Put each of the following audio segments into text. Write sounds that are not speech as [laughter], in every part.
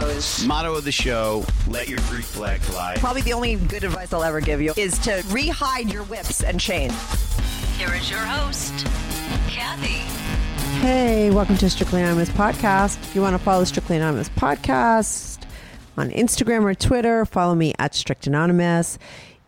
goes. Motto of the show let your Greek flag fly. Probably the only good advice I'll ever give you is to rehide your whips and chains. Here is your host, Kathy. Hey, welcome to Strictly Anonymous Podcast. If you want to follow Strictly Anonymous Podcast on Instagram or Twitter, follow me at Strict Anonymous.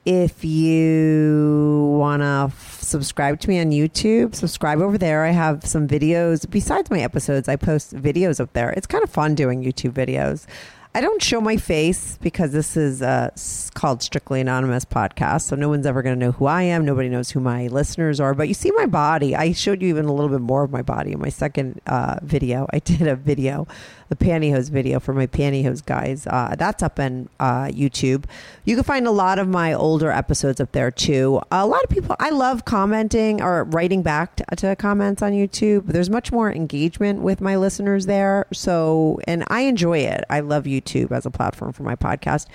If you want to f- subscribe to me on YouTube, subscribe over there. I have some videos. Besides my episodes, I post videos up there. It's kind of fun doing YouTube videos. I don't show my face because this is uh, called Strictly Anonymous podcast. So no one's ever going to know who I am. Nobody knows who my listeners are. But you see my body. I showed you even a little bit more of my body in my second uh, video. I did a video, the pantyhose video for my pantyhose guys. Uh, that's up on uh, YouTube. You can find a lot of my older episodes up there too. A lot of people, I love commenting or writing back to, to comments on YouTube. There's much more engagement with my listeners there. So, and I enjoy it. I love YouTube as a platform for my podcast.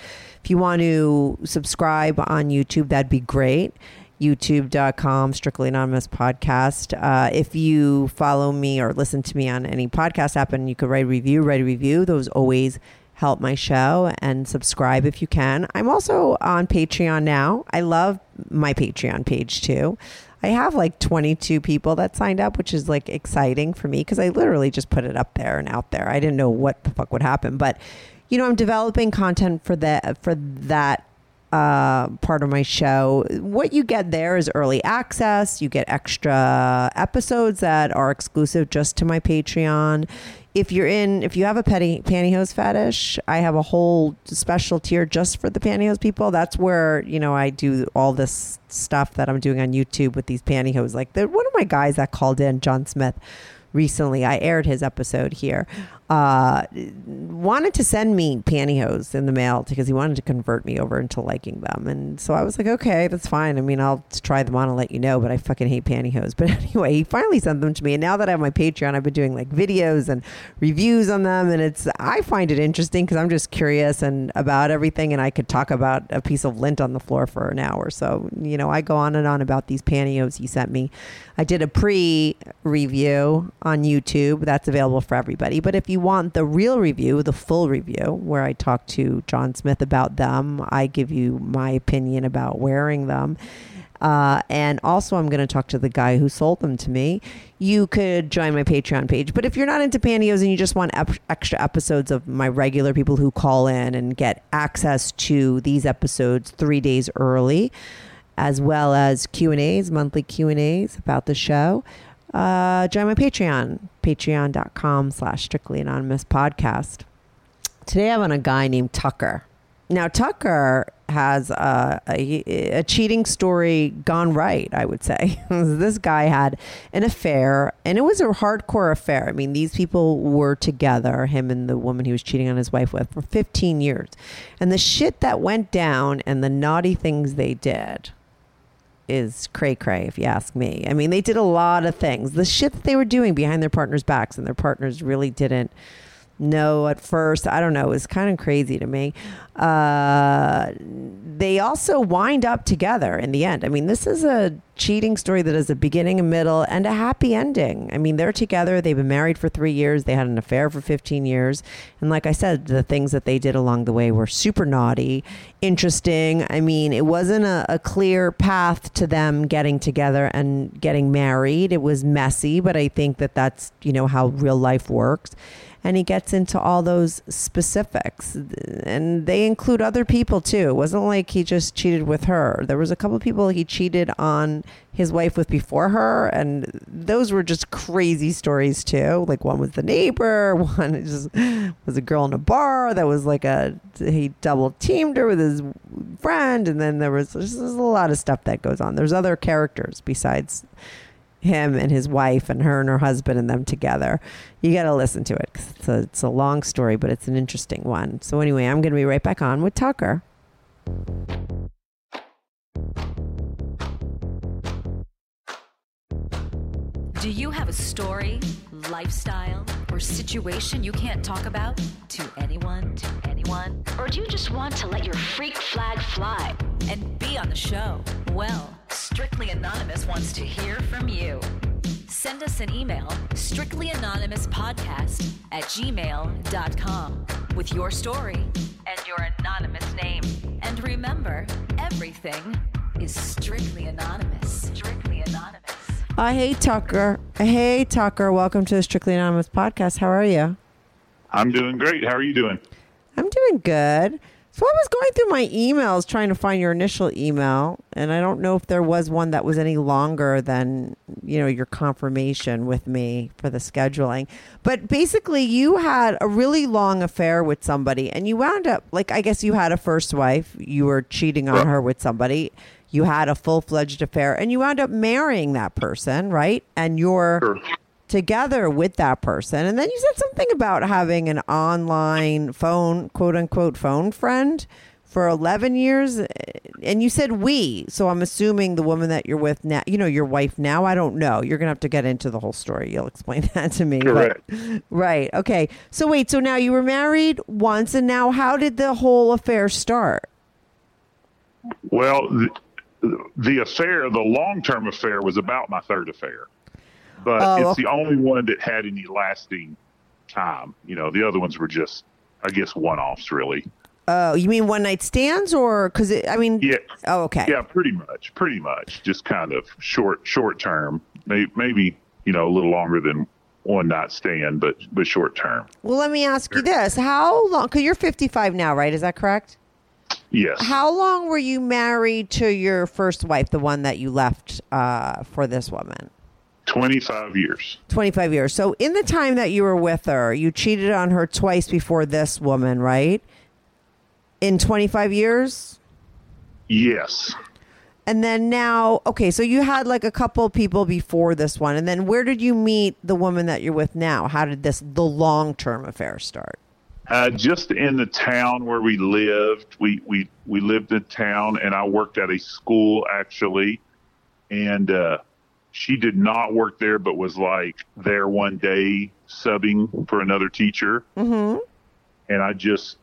If you want to subscribe on YouTube, that'd be great youtube.com strictly anonymous podcast. Uh, if you follow me or listen to me on any podcast app and you could write a review write a review. Those always help my show and subscribe if you can. I'm also on patreon now. I love my patreon page too. I have like 22 people that signed up which is like exciting for me because i literally just put it up there and out there. I didn't know what the fuck would happen but you know i'm developing content for that for that uh, part of my show. What you get there is early access. You get extra episodes that are exclusive just to my Patreon. If you're in, if you have a petty pantyhose fetish, I have a whole special tier just for the pantyhose people. That's where you know I do all this stuff that I'm doing on YouTube with these pantyhose. Like one of my guys that called in, John Smith, recently. I aired his episode here. Uh, wanted to send me pantyhose in the mail because he wanted to convert me over into liking them, and so I was like, okay, that's fine. I mean, I'll try them on and let you know, but I fucking hate pantyhose. [laughs] But anyway, he finally sent them to me, and now that I have my Patreon, I've been doing like videos and reviews on them, and it's I find it interesting because I'm just curious and about everything, and I could talk about a piece of lint on the floor for an hour. So you know, I go on and on about these pantyhose he sent me. I did a pre-review on YouTube that's available for everybody, but if you want the real review, the full review, where I talk to John Smith about them, I give you my opinion about wearing them. Uh, and also, I'm going to talk to the guy who sold them to me. You could join my Patreon page. But if you're not into pantyhose and you just want ep- extra episodes of my regular people who call in and get access to these episodes three days early, as well as Q&As, monthly Q&As about the show, uh, join my Patreon, patreon.com slash strictly anonymous podcast. Today I'm on a guy named Tucker. Now, Tucker has a, a, a cheating story gone right, I would say. [laughs] this guy had an affair, and it was a hardcore affair. I mean, these people were together, him and the woman he was cheating on his wife with, for 15 years. And the shit that went down and the naughty things they did is cray cray, if you ask me. I mean, they did a lot of things. The shit that they were doing behind their partners' backs, and their partners really didn't know at first. I don't know. It was kind of crazy to me. Uh, they also wind up together in the end. I mean, this is a cheating story that has a beginning, a middle, and a happy ending. I mean, they're together. They've been married for three years. They had an affair for 15 years. And like I said, the things that they did along the way were super naughty, interesting. I mean, it wasn't a, a clear path to them getting together and getting married. It was messy, but I think that that's, you know, how real life works and he gets into all those specifics. And they include other people too. It wasn't like he just cheated with her. There was a couple of people he cheated on his wife with before her. And those were just crazy stories too. Like one was the neighbor [laughs] one just was a girl in a bar that was like a he double teamed her with his friend. And then there was there's a lot of stuff that goes on. There's other characters besides him and his wife and her and her husband and them together. You got to listen to it it's a, it's a long story, but it's an interesting one. So anyway, I'm going to be right back on with Tucker. Do you have a story, lifestyle, or situation you can't talk about to anyone, to anyone? Or do you just want to let your freak flag fly? And be on the show? Well, Strictly Anonymous wants to hear from you. Send us an email, strictlyanonymouspodcast at gmail.com, with your story and your anonymous name. And remember, everything is strictly anonymous. Strictly anonymous. Uh, hey, Tucker. Hey, Tucker. Welcome to the Strictly Anonymous podcast. How are you? I'm doing great. How are you doing? I'm doing good. So I was going through my emails trying to find your initial email, and I don't know if there was one that was any longer than you know your confirmation with me for the scheduling. But basically, you had a really long affair with somebody, and you wound up like I guess you had a first wife. You were cheating on her with somebody. You had a full fledged affair, and you wound up marrying that person, right? And you're Sure. Together with that person. And then you said something about having an online phone, quote unquote, phone friend for 11 years. Eh, and you said we. So I'm assuming the woman that you're with now, you know, your wife now. I don't know. You're going to have to get into the whole story. You'll explain [laughs] that to me. but- right. Okay. So wait. So now you were married once. And now how did the whole affair start? Well, the, the affair, the long term affair, was about my third affair, but Oh, it's okay. the only one that had any lasting time. You know, the other ones were just, I guess, one offs, really. Oh, you mean one night stands or because I mean, Yeah. oh, okay. Yeah, pretty much, pretty much, just kind of short, short term. Maybe, maybe you know, a little longer than one night stand, but but short term. Well, let me ask you this: How long? Because you're 55 now, right? Is that correct? Yes. How long were you married to your first wife, the one that you left uh, for this woman? Twenty five years. 25 years. So, in the time that you were with her, you cheated on her twice before this woman, right? In 25 years? Yes. And then now, okay, so you had like a couple people before this one. And then where did you meet the woman that you're with now? How did this, the long term affair start? Uh, just in the town where we lived, we, we, we lived in town and I worked at a school actually. And, uh, she did not work there, but was like there one day subbing for another teacher. Mm-hmm. And I just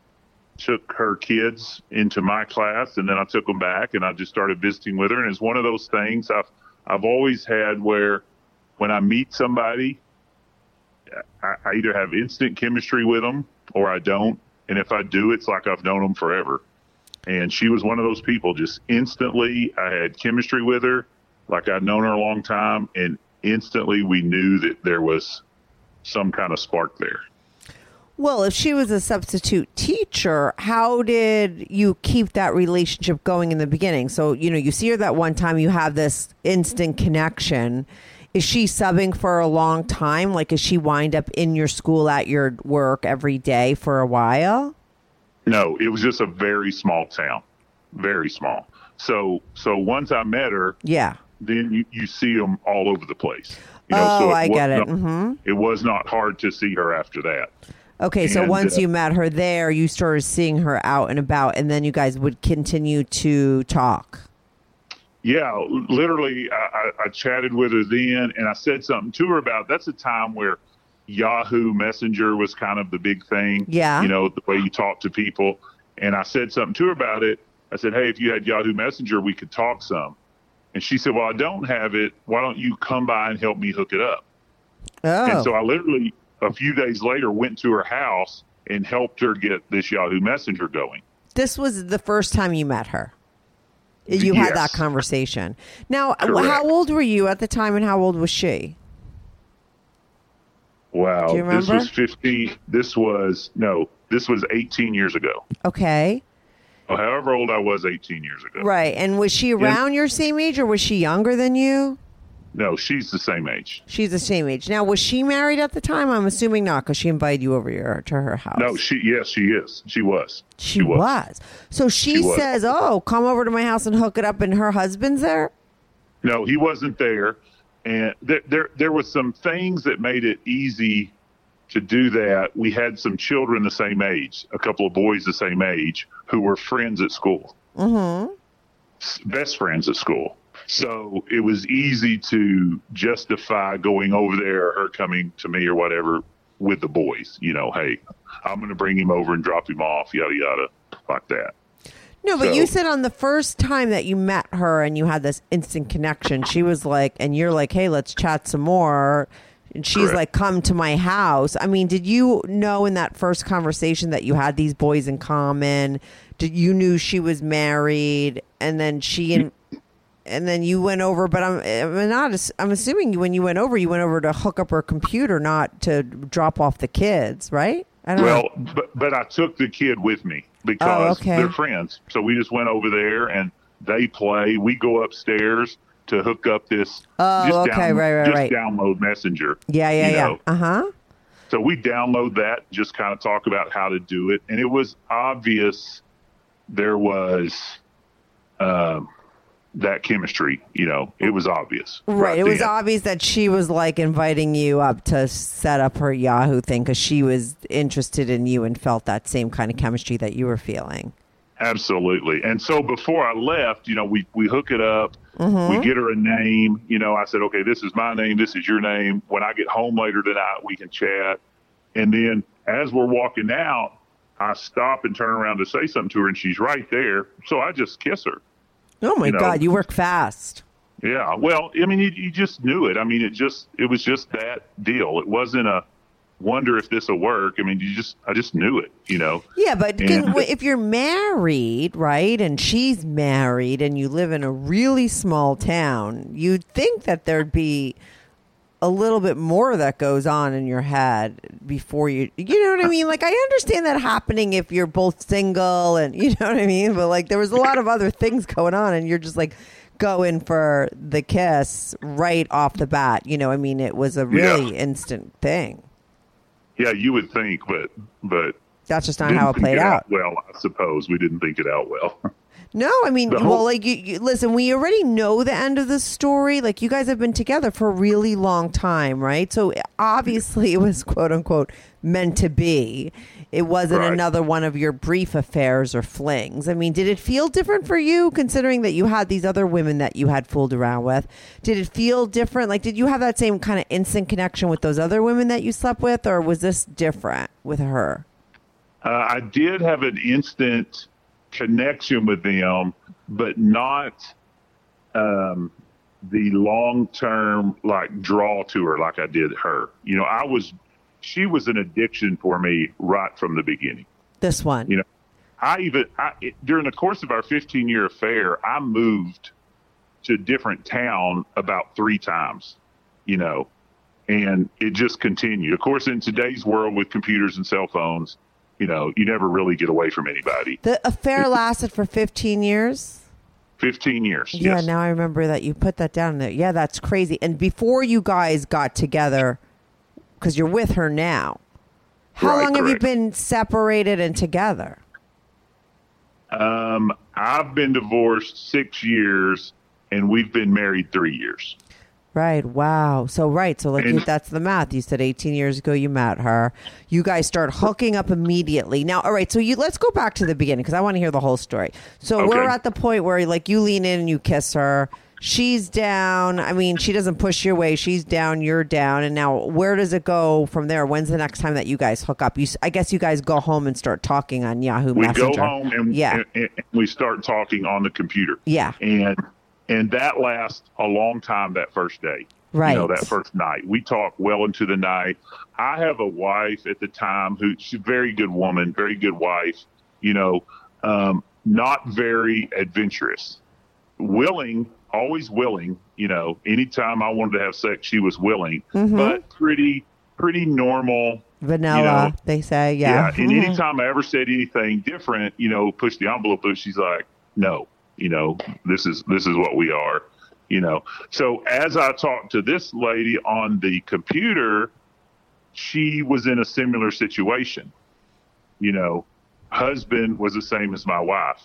took her kids into my class and then I took them back and I just started visiting with her. And it's one of those things I've, I've always had where when I meet somebody, I, I either have instant chemistry with them or I don't. And if I do, it's like I've known them forever. And she was one of those people. Just instantly, I had chemistry with her, like I'd known her a long time, and instantly we knew that there was some kind of spark there. Well, if she was a substitute teacher, how did you keep that relationship going in the beginning? So, you know, you see her that one time, you have this instant connection. Is she subbing for a long time? Like, is she wind up in your school at your work every day for a while? No, it was just a very small town, very small. So, so once I met her, Yeah. Then you, you see them all over the place. You Oh, so I get it. not- Mhm. It was not hard to see her after that. Okay, so And, once uh, you met her there, you started seeing her out and about, and then you guys would continue to talk. Yeah, literally, I, I, I chatted with her then, and I said something to her about. That's a time where Yahoo Messenger was kind of the big thing. Yeah. you know the way you talk to people. And I said something to her about it. I said, "Hey, if you had Yahoo Messenger, we could talk some." And she said, "Well, I don't have it. Why don't you come by and help me hook it up?" Oh, And so I literally, a few days later, went to her house and helped her get this Yahoo Messenger going. this was the first time you met her. You had that conversation. Now, Correct. how old were you at the time, and how old was she? Wow, this was 15. This was no, this was 18 years ago. Okay, however old I was 18 years ago. right. And was she around your same age, or was she younger than you? No, she's the same age. She's the same age. Now, was she married at the time? I'm assuming not, because she invited you over your, to her house. No, she yes, she is. She was. She, was. So she, She was. says, "Oh, come over to my house and hook it up," and her husband's there. No, he wasn't there. and there, there there was some things that made it easy to do that. We had some children the same age, a couple of boys the same age, who were friends at school, Mm-hmm. best friends at school. So it was easy to justify going over there, or her coming to me, or whatever, with the boys. You know, hey, I'm going to bring him over and drop him off, yada yada, like that. No, but you said on the first time that you met her and you had this instant connection, she was like, and you're like, hey, let's chat some more. And she's Correct. like, come to my house. I mean, did you know in that first conversation that you had these boys in common? Did you knew she was married, and then she and and then you went over? But I'm I'm not. I'm assuming when you went over, you went over to hook up her computer, not to drop off the kids, right? I don't Well, know. but but I took the kid with me because Oh, okay. they're friends. So we just went over there and they play. We go upstairs to hook up this. Oh, just okay, right, right, just right. Download Messenger. Yeah, yeah, yeah. Uh huh. So we download that, just kind of talk about how to do it, and it was obvious there was um, that chemistry. You know, it was obvious. Right. It was then. obvious that she was like inviting you up to set up her Yahoo thing because she was interested in you and felt that same kind of chemistry that you were feeling. Absolutely. And so before I left, you know, we, we hook it up. Mm-hmm. We get her a name. You know, I said, okay, this is my name. This is your name. When I get home later tonight, we can chat. And then as we're walking out, I stop and turn around to say something to her, and she's right there. So I just kiss her. Oh my You know. God, you work fast. Yeah. Well, I mean, you, you just knew it. I mean, it just, it was just that deal. It wasn't a wonder if this will work. I mean, you just, I just knew it, you know? Yeah, but And- if you're married, right, and she's married and you live in a really small town, you'd think that there'd be a little bit more that goes on in your head before you you know what I mean? Like I understand that happening if you're both single and [laughs] you know what I mean, but like there was a lot of other things going on and you're just like going for the kiss right off the bat. You know, I mean it was a really Yeah. instant thing. Yeah, you would think, but, but That's just not how it played out. Well, I suppose we didn't think it out well. [laughs] No, I mean, The well, like you, you listen, we already know the end of the story. Like you guys have been together for a really long time, right? So obviously it was quote unquote meant to be. It wasn't Right. another one of your brief affairs or flings. I mean, did it feel different for you considering that you had these other women that you had fooled around with? Did it feel different? Like did you have that same kind of instant connection with those other women that you slept with or was this different with her? Uh, I did have an instant connection with them, but not um, the long term like draw to her like I did her. You know, I was she was an addiction for me right from the beginning. This one. You know, I even I, it, during the course of our 15 year affair, I moved to a different town about three times. You know, and it just continued. Of course, in today's world with computers and cell phones, you know, you never really get away from anybody. the affair lasted for 15 years. 15 years. Yeah, yes. now I remember that you put that down there. Yeah, that's crazy. And before you guys got together, because you're with her now, how Right, long have you been separated and together? Um, I've been divorced six years, and we've been married three years. Right. Wow. So right. So like And- that's the math. You said 18 years ago you met her. You guys start hooking up immediately. Now, all right. So you let's go back to the beginning because I want to hear the whole story. So Okay. we're at the point where like you lean in and you kiss her. She's down. I mean, she doesn't push you away. She's down. You're down. And now, where does it go from there? When's the next time that you guys hook up? You, I guess you guys go home and start talking on Yahoo We Messenger. We go home and, yeah, and, and we start talking on the computer. Yeah. and and that lasts a long time. That first day, Right. You know, that first night, we talk well into the night. I have a wife at the time who she's a very good woman, very good wife. You know, um, not very adventurous, willing, always willing. You know, anytime I wanted to have sex, she was willing, Mm-hmm. but pretty pretty normal. vanilla. you know, they say, yeah. And anytime I ever said anything different, you know, push the envelope, through, she's like, no, you know, this is this is what we are, you know. So as I talked to this lady on the computer, she was in a similar situation. You know, husband was the same as my wife.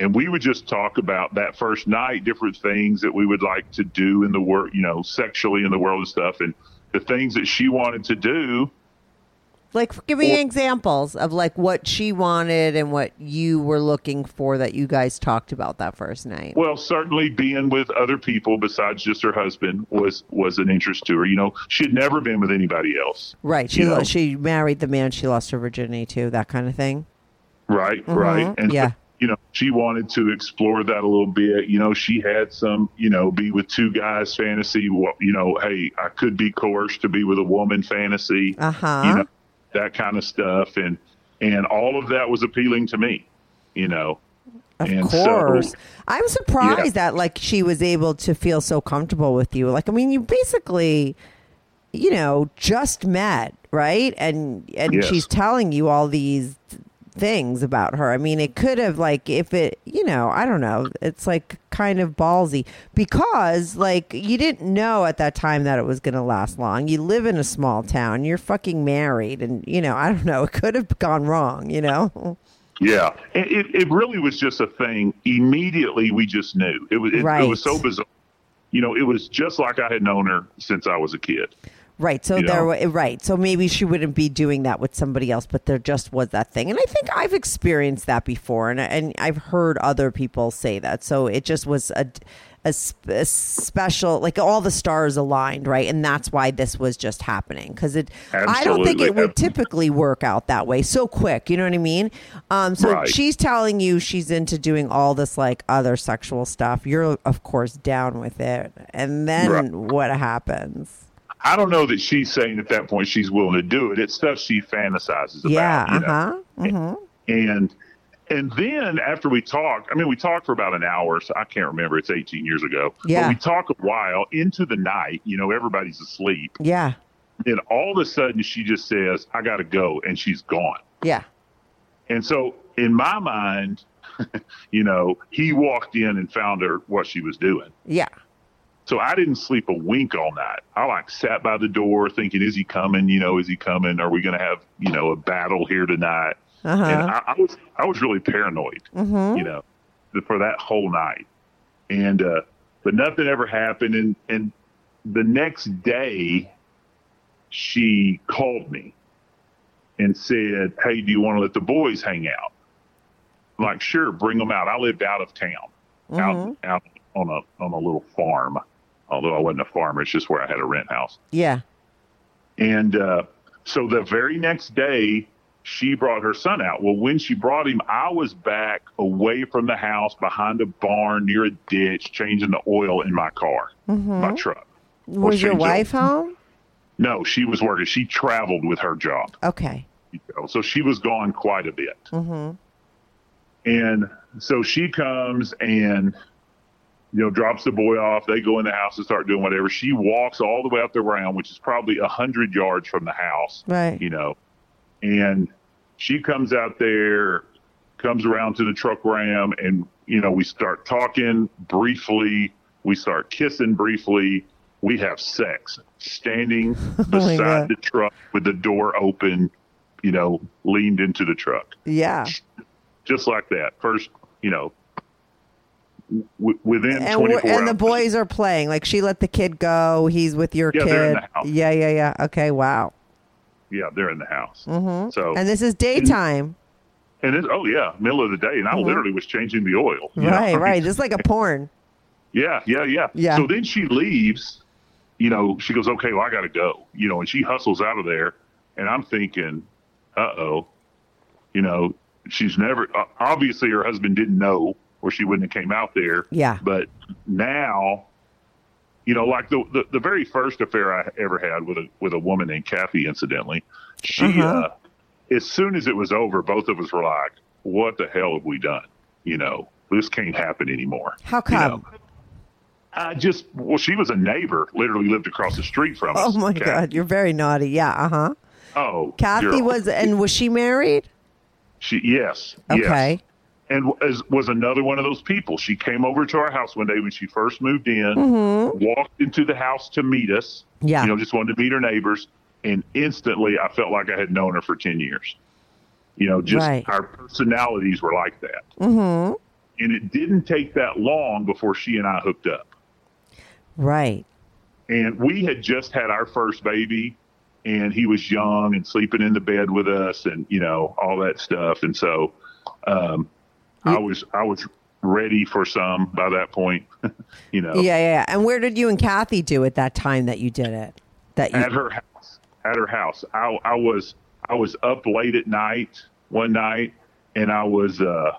And we would just talk about that first night, different things that we would like to do in the world, you know, sexually in the world and stuff, and the things that she wanted to do. Like, give me Or- examples of like what she wanted and what you were looking for that you guys talked about that first night. Well, certainly being with other people besides just her husband was was an interest to her. You know, she had never been with anybody else. right. She know. she married the man she lost her virginity to. That kind of thing. Right, right. And Mm-hmm. Yeah. You know, she wanted to explore that a little bit. You know, she had some, you know, be with two guys fantasy. Well, You know, hey, I could be coerced to be with a woman fantasy. Uh huh. You know, that kind of stuff, and and all of that was appealing to me. You know, Of and so- course. I'm surprised that like she was able to feel so comfortable with you. Like I mean you basically you know just met, right? And and Yes. she's telling you all these things about her. I mean it could have like if it, you know, I don't know. It's like kind of ballsy because like you didn't know at that time that it was going to last long. You live in a small town. You're fucking married and you know, I don't know, [laughs] it could have gone wrong, you know. Yeah, it, it, it really was just a thing. Immediately, we just knew it was. It, it was so bizarre. You know, it was just like I had known her since I was a kid. Right. So You there, know? right. So maybe she wouldn't be doing that with somebody else, but there just was that thing, and I think I've experienced that before, and and I've heard other people say that. So it just was a, a, a special, like all the stars aligned, right, and that's why this was just happening because it. I don't think it would typically work out that way so quick. You know what I mean? Um. So Right. she's telling you she's into doing all this like other sexual stuff. You're of course down with it, and then Right. what happens? I don't know that she's saying at that point she's willing to do it. It's stuff she fantasizes about. Yeah, you know? uh-huh. Mhm. And and then after we talked, I mean, we talked for about an hour. So I can't remember. It's 18 years ago. Yeah. But we talk a while into the night. You know, everybody's asleep. Yeah. And all of a sudden, she just says, "I got to go," and she's gone. Yeah. And so, in my mind, [laughs] you know, he walked in and found her what she was doing. Yeah. So I didn't sleep a wink all night. I like sat by the door thinking, is he coming? You know, is he coming? Are we going to have, you know, a battle here tonight? Uh-huh. And I, I was, I was really paranoid, Mhm. you know, for that whole night. And, uh, but nothing ever happened. And, and the next day she called me and said, Hey, do you want to let the boys hang out? I'm like, sure, bring them out. I lived out of town, out, out on a, on a little farm. Although I wasn't a farmer, it's just where I had a rent house. Yeah. And uh, so the very next day, she brought her son out. Well, when she brought him, I was back away from the house behind a barn near a ditch, changing the oil in my car, my truck. Was your wife home? No, she was working. She traveled with her job. Okay. So she was gone quite a bit. Mm-hmm. And so she comes and, you know, drops the boy off. They go in the house and start doing whatever. She walks all the way up the ground, which is probably a hundred yards from the house. Right. You know, and she comes out there, comes around to the truck ram, and you know, we start talking briefly. We start kissing briefly. We have sex standing [laughs] oh beside God. the truck with the door open. You know, leaned into the truck Yeah. just like that. First, you know, w- within And, 24 we're- and the boys are playing. Like she let the kid go. He's with your Yeah, kid. they're in the house. Yeah, yeah, yeah. Okay, wow. Yeah, they're in the house. Mhm. So, And this is daytime. and it's, oh yeah, middle of the day, and I literally was changing the oil. you know? Mm-hmm. Right, right. This is like a porn. Yeah, yeah, yeah. Yeah. So then she leaves. You know, she goes, "Okay, well, I got to go." You know, and she hustles out of there, and I'm thinking, "Uh oh," you know, she's never. Obviously, her husband didn't know, or she wouldn't have came out there. Yeah. But now, you know, like the the, the very first affair I ever had with a with a woman named Kathy, incidentally, she. Uh-huh. uh as soon as it was over, both of us were like, "What the hell have we done?" You know, this can't happen anymore. How You come? know? I just well, she was a neighbor, literally lived across the street from us. Oh my Kathy. God, you're very naughty. Yeah, uh huh. Oh, Kathy was, and was she married? she? Yes, Okay. yes. And as was another one of those people. She came over to our house one day when she first moved in, walked into the house to meet us. Mm-hmm. Yeah. you know, just wanted to meet her neighbors, and instantly I felt like I had known her for ten years. You know, just Right. our personalities were like that. Mm-hmm. And it didn't take that long before she and I hooked up. Right. And we had just had our first baby, and he was young and sleeping in the bed with us, and you know all that stuff. And so, um, I was I was ready for some by that point. [laughs] you know, Yeah, yeah, yeah. And where did you and Kathy do at that time that you did it? That you at her house. At her house. I I was I was up late at night one night, and I was uh,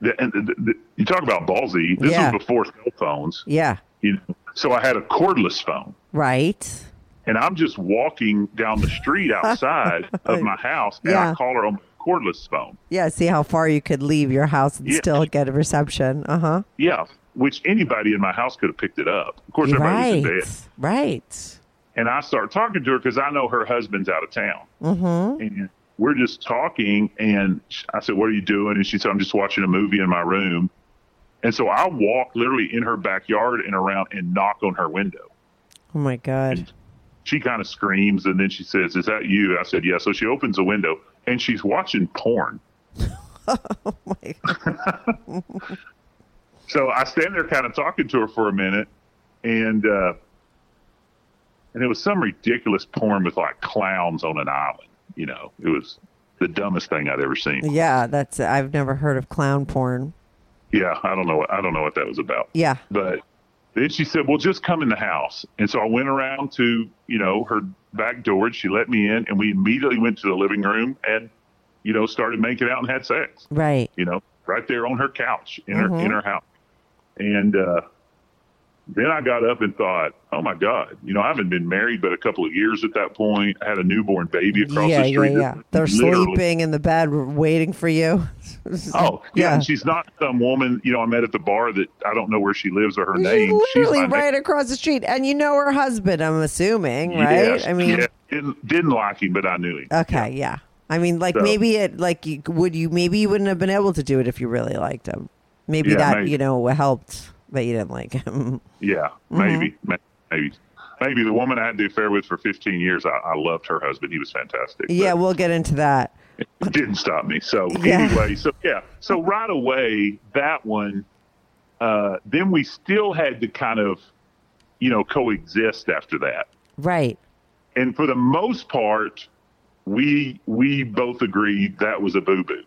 the, and the, the, you talk about ballsy. This Yeah. was before cell phones. Yeah. You know, so I had a cordless phone. Right. and I'm just walking down the street [laughs] outside of my house, and Yeah. I call her on my cordless phone. Yeah, see how far you could leave your house and Yeah. still get a reception. Uh-huh. Yeah, which anybody in my house could have picked it up. Of course, everybody was in bed, Right. Right. and I start talking to her because I know her husband's out of town, mm-hmm. and we're just talking. And I said, "What are you doing?" And she said, "I'm just watching a movie in my room." And so I walk literally in her backyard and around and knock on her window. Oh my god. she kind of screams and then she says, Is that you? I said, Yeah. So she opens the window and she's watching porn. Oh [laughs] my! so I stand there kind of talking to her for a minute and uh and it was some ridiculous porn with like clowns on an island. You know, it was the dumbest thing I'd ever seen. Yeah, that's I've never heard of clown porn. Yeah, I don't know. what- I don't know what that was about. Yeah. But then she said, "Well, just come in the house." And so I went around to you know her back door, and she let me in, and we immediately went to the living room and you know started making out and had sex. Right. You know, right there on her couch in her in her house. And uh, then I got up and thought, "Oh my God!" You know, I haven't been married but a couple of years at that point. I had a newborn baby across yeah, the yeah, street. yeah. They're Literally- sleeping in the bed waiting for you. [laughs] Oh, yeah. Yeah. And she's not some woman, you know, I met at the bar that I don't know where she lives or her name. She's literally my right across the street. And you know her husband, I'm assuming, right? Yes, I mean yeah. didn't, didn't like him, but I knew him. Okay, yeah. I mean, like So- maybe it, like, would you? Maybe you wouldn't have been able to do it if you really liked him. Maybe Yeah, that maybe. you know helped that you didn't like him. Yeah, Mm-hmm. maybe, maybe, maybe the woman I had the affair with for 15 years, I, I loved her husband. He was fantastic. yeah, we'll get into that. it didn't stop me. So [laughs] Yeah. anyway, so yeah, so right away that one, uh, then we still had to kind of, you know, coexist after that. Right. and for the most part, we we both agreed that was a boo boo.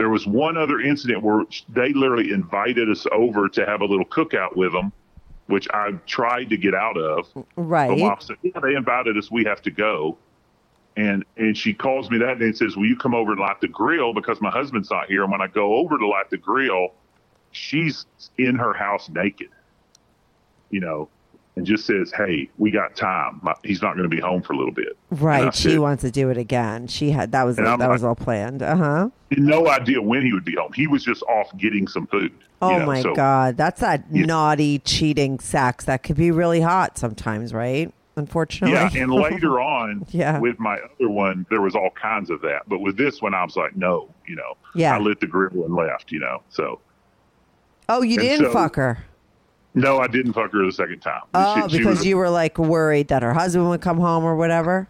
There was one other incident where they literally invited us over to have a little cookout with them, which I tried to get out of. Right. But mom said, "Yeah, they invited us. We have to go." And and she calls me that day and says, "Will you come over and light the grill because my husband's not here?" And when I go over to light the grill, she's in her house naked. You know, and just says, "Hey, we got time. My, he's not going to be home for a little bit." Right. She said, wants to do it again. She had that was that was all planned. Uh huh. no idea when he would be home. He was just off getting some food. you Oh know, my so- god, that's that Yeah. naughty cheating sex that could be really hot sometimes, right? Unfortunately. Yeah, and later [laughs] on, Yeah. with my other one, there was all kinds of that. But with this one, I was like, no, you know, Yeah. I lit the grill and left, you know. So oh, you and didn't so- fuck her. No, I didn't fuck her the second time. Oh, She- she because was- you were like worried that her husband would come home or whatever.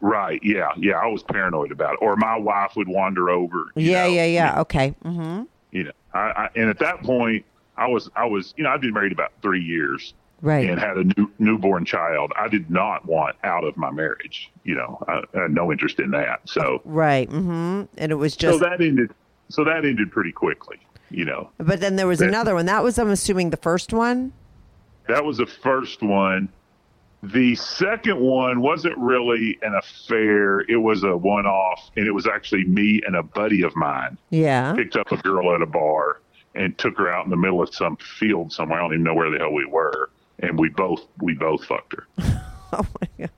right? Yeah, yeah, I was paranoid about it, or my wife would wander over. Yeah, know, yeah, yeah. Okay. Mm-hmm. You know, I, I and at that point, I was, I was, you know, I'd been married about three years. Right. and had a new, newborn child. I did not want out of my marriage. You know, I, I had no interest in that. So, Right. Mm-hmm. And it was just so that ended. So that ended pretty quickly. You know, but then there was that- another one. That was, I'm assuming, the first one. that was the first one. The second one wasn't really an affair. It was a one-off, and it was actually me and a buddy of mine Yeah. picked up a girl at a bar and took her out in the middle of some field somewhere. I don't even know where the hell we were, and we both we both fucked her. [laughs] Oh my god.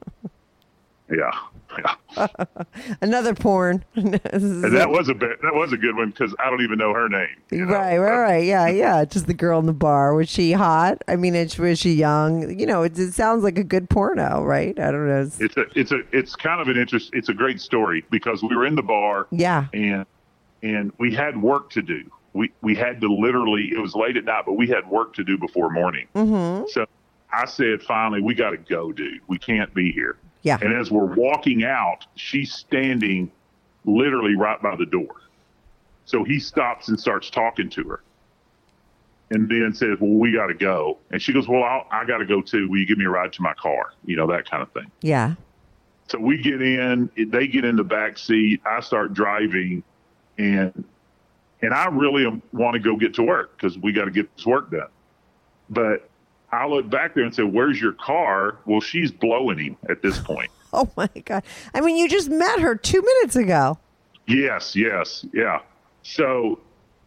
Yeah, yeah. [laughs] Another porn. This [laughs] is And that was a bit, that was a good one because I don't even know her name. you know? Right, right, right. Yeah, [laughs] yeah. Just the girl in the bar. Was she hot? I mean, it, was she young? You know, it, it sounds like a good porno, right? I don't know. It's- It's a it's a it's kind of an interest. It's a great story because we were in the bar yeah. and and we had work to do. We we had to literally. It was late at night, but we had work to do before morning. Mm-hmm. So I said, finally, we got to go, dude. We can't be here. Yeah. And as we're walking out, she's standing literally right by the door. So he stops and starts talking to her. and then says, "Well, we got to go." And she goes, "Well, I'll, I got to go too. Will you give me a ride to my car?" You know that kind of thing. Yeah. So we get in, they get in the back seat. I start driving, and and I really want to go get to work because we got to get this work done. But I look back there and say, "Where's your car?" Well, she's blowing him at this point. [laughs] Oh my god. I mean, you just met her 2 minutes ago. Yes, yes, yeah. So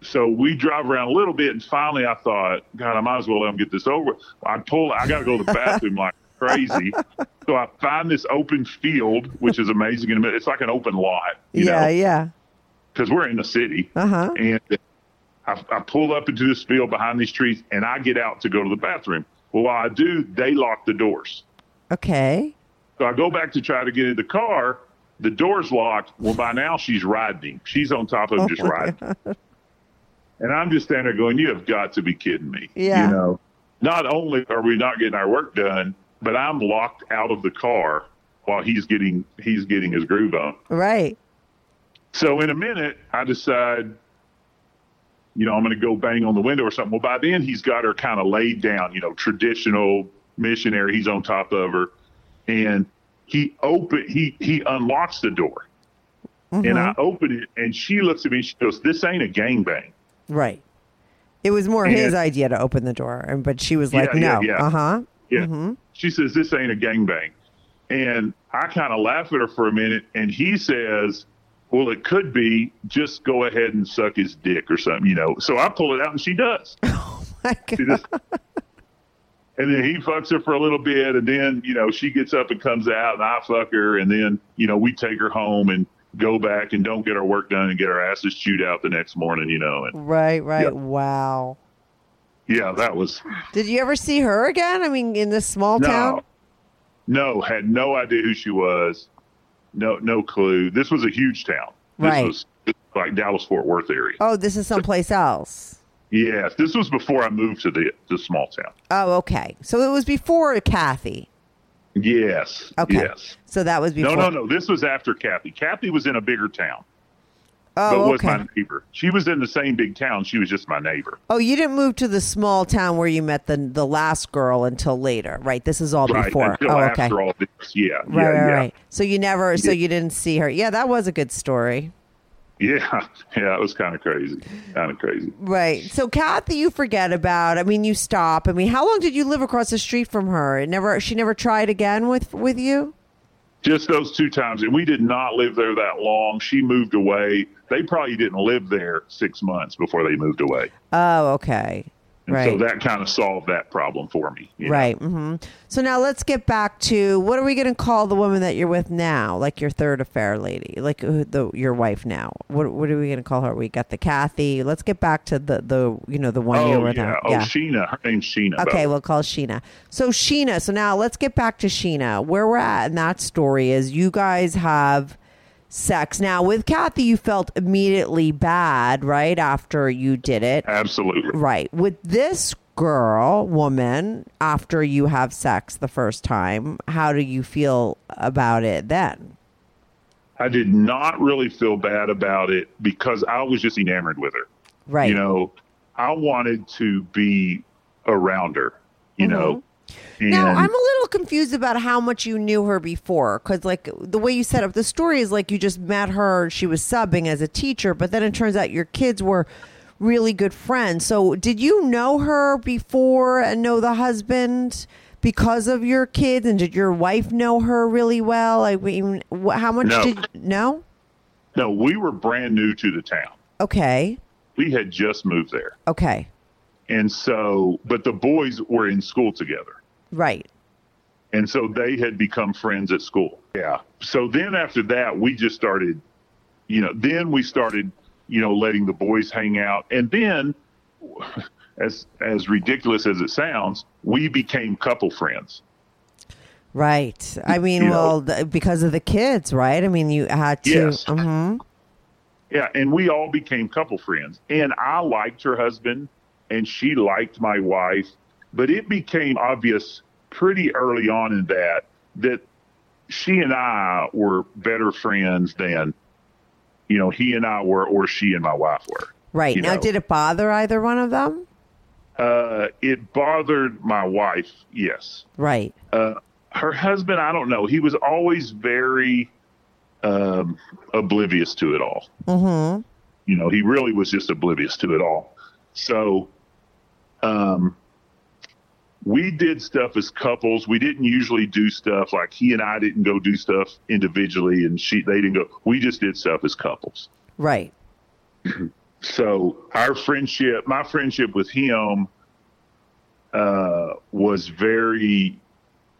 so we drive around a little bit, and finally, I thought, God, I might as well let him get this over. I pull, I got to go to the bathroom like [laughs] crazy. So I find this open field, which is amazing. In a minute, it's like an open lot. You yeah, know? yeah. because we're in the city. Uh-huh. And I, I pull up into this field behind these trees, and I get out to go to the bathroom. Well, while I do, they lock the doors. Okay. So I go back to try to get in the car. The door's locked. Well, by now she's riding. She's on top of him, [laughs] oh just my riding. And I'm just standing there going, "You have got to be kidding me!" Yeah. You know, not only are we not getting our work done, but I'm locked out of the car while he's getting he's getting his groove on. Right. So in a minute, I decide, you know, I'm going to go bang on the window or something. Well, by then he's got her kind of laid down, you know, traditional missionary. He's on top of her, and he open he he unlocks the door, and I open it, and she looks at me. and She goes, "This ain't a gangbang." Right. It was more And- his idea to open the door, and but she was like, Yeah, yeah, "No." yeah. Uh-huh. Yeah. She says, This ain't a gangbang. And I kind of laugh at her for a minute. And he says, Well, it could be. Just go ahead and suck his dick or something, you know. So I pull it out and she does. [laughs] Oh my She God. just, and then he fucks her for a little bit. And then, you know, she gets up and comes out and I fuck her. And then, you know, we take her home and go back and don't get our work done and get our asses chewed out the next morning, you know. And Right, right. Yeah. Wow. yeah, that was. Did you ever see her again? I mean, in this small town? No, no, had no idea who she was. No, no clue. This was a huge town. This Right. was like Dallas Fort Worth area. Oh, this is someplace else. Yes, this was before I moved to the the small town. Oh, okay. So it was before Kathy. Yes. Okay. Yes. So that was before. No, no, no. This was after Kathy. Kathy was in a bigger town, Oh, but Oh, was okay. my neighbor. She was in the same big town. She was just my neighbor. Oh, you didn't move to the small town where you met the the last girl until later, right? This is all Right. before. Until oh, okay. after all this. Yeah. Right, yeah, right, yeah. right. So you never, so Yeah. you didn't see her. Yeah, that was a good story. Yeah. [laughs] Yeah. It was kind of crazy. Kind of crazy. Right. So Kathy, you forget about. I mean, you stop. I mean, how long did you live across the street from her? It never. She never tried again with with you. Just those two times. And we did not live there that long. She moved away. They probably didn't live there six months before they moved away. Oh, okay. And right. so that kind of solved that problem for me. Right. hmm So now let's get back to what are we going to call the woman that you're with now, like your third affair lady, like the your wife now. What what are we going to call her? We got the Kathy. Let's get back to the the you know the one you Oh, were yeah. now. Oh, Sheena. Her name's Sheena. Okay, we'll call Sheena. So Sheena. So now let's get back to Sheena. Where we're at in that story is you guys have sex. Now with Kathy, you felt immediately bad right after you did it. Absolutely. Right. With this girl, woman, after you have sex the first time, how do you feel about it then? I did not really feel bad about it because I was just enamored with her. Right. You know, I wanted to be around her, you know. Mm-hmm. And Now, I'm a little confused about how much you knew her before because, like, the way you set up the story is like you just met her, she was subbing as a teacher, but then it turns out your kids were really good friends. So, did you know her before and know the husband because of your kids? And did your wife know her really well? I mean, how much No. did you know? no, we were brand new to the town. Okay. We had just moved there. Okay. And so, but the boys were in school together. Right. And so they had become friends at school. Yeah. So then after that, we just started, you know, then we started, you know, letting the boys hang out. And then, as as ridiculous as it sounds, we became couple friends. Right. I mean, You well, th- because of the kids, right? I mean, you had to. Yes. Mhm. Yeah, and we all became couple friends. And I liked her husband, and she liked my wife. But it became obvious pretty early on in that that she and I were better friends than, you know, he and I were, or she and my wife were. Right. Now, know. did it bother either one of them? Uh, it bothered my wife. Yes. Right. Uh, her husband, I don't know. He was always very um, oblivious to it all. Mm-hmm. You know, he really was just oblivious to it all. So, um, we did stuff as couples. We didn't usually do stuff like he and I didn't go do stuff individually, and she they didn't go. We just did stuff as couples. Right. [clears throat] So our friendship, my friendship with him, uh, was very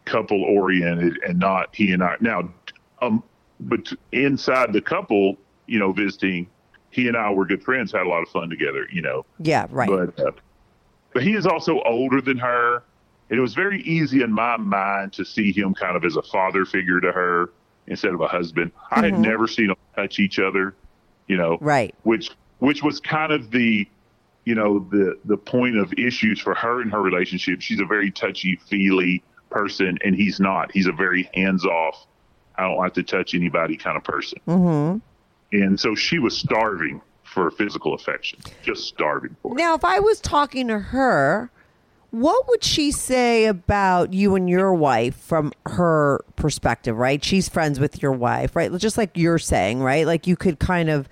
couple oriented and not he and I. Now, um, but inside the couple, you know, visiting, he and I were good friends, had a lot of fun together, you know. Yeah. Right. But uh, but he is also older than her, and it was very easy in my mind to see him kind of as a father figure to her instead of a husband. I had never seen them touch each other, you know right. which which was kind of the you know the the point of issues for her in her relationship she's a very touchy feely person and he's not he's a very hands off i don't like to touch anybody kind of person Mm-hmm. and so she was starving for physical affection just starving for it Now, if I was talking to her, what would she say about you and your wife from her perspective, right? She's friends with your wife, right? Just like you're saying, right? Like you could kind of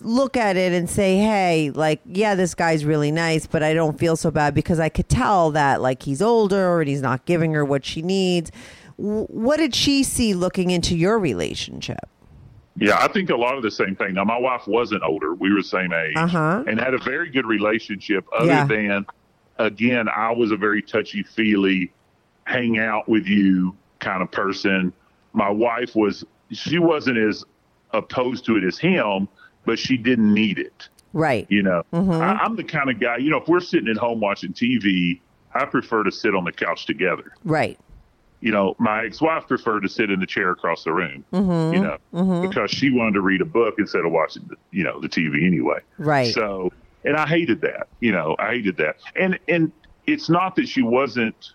look at it and say, hey, like, yeah, this guy's really nice, but I don't feel so bad because I could tell that, like, he's older and he's not giving her what she needs. W- What did she see looking into your relationship? Yeah, I think a lot of the same thing. Now, my wife wasn't older; we were the same age, Uh-huh. and had a very good relationship. Other Yeah. than, again, I was a very touchy feely, hang out with you kind of person. My wife was; she wasn't as opposed to it as him, but she didn't need it. Right. You know, I, I'm the kind of guy. You know, if we're sitting at home watching TV, I prefer to sit on the couch together Right. you know, my ex-wife preferred to sit in the chair across the room, Mm-hmm. you know, because she wanted to read a book instead of watching, the, you know, the TV anyway. Right. So, and I hated that, you know, I hated that. And, and it's not that she wasn't,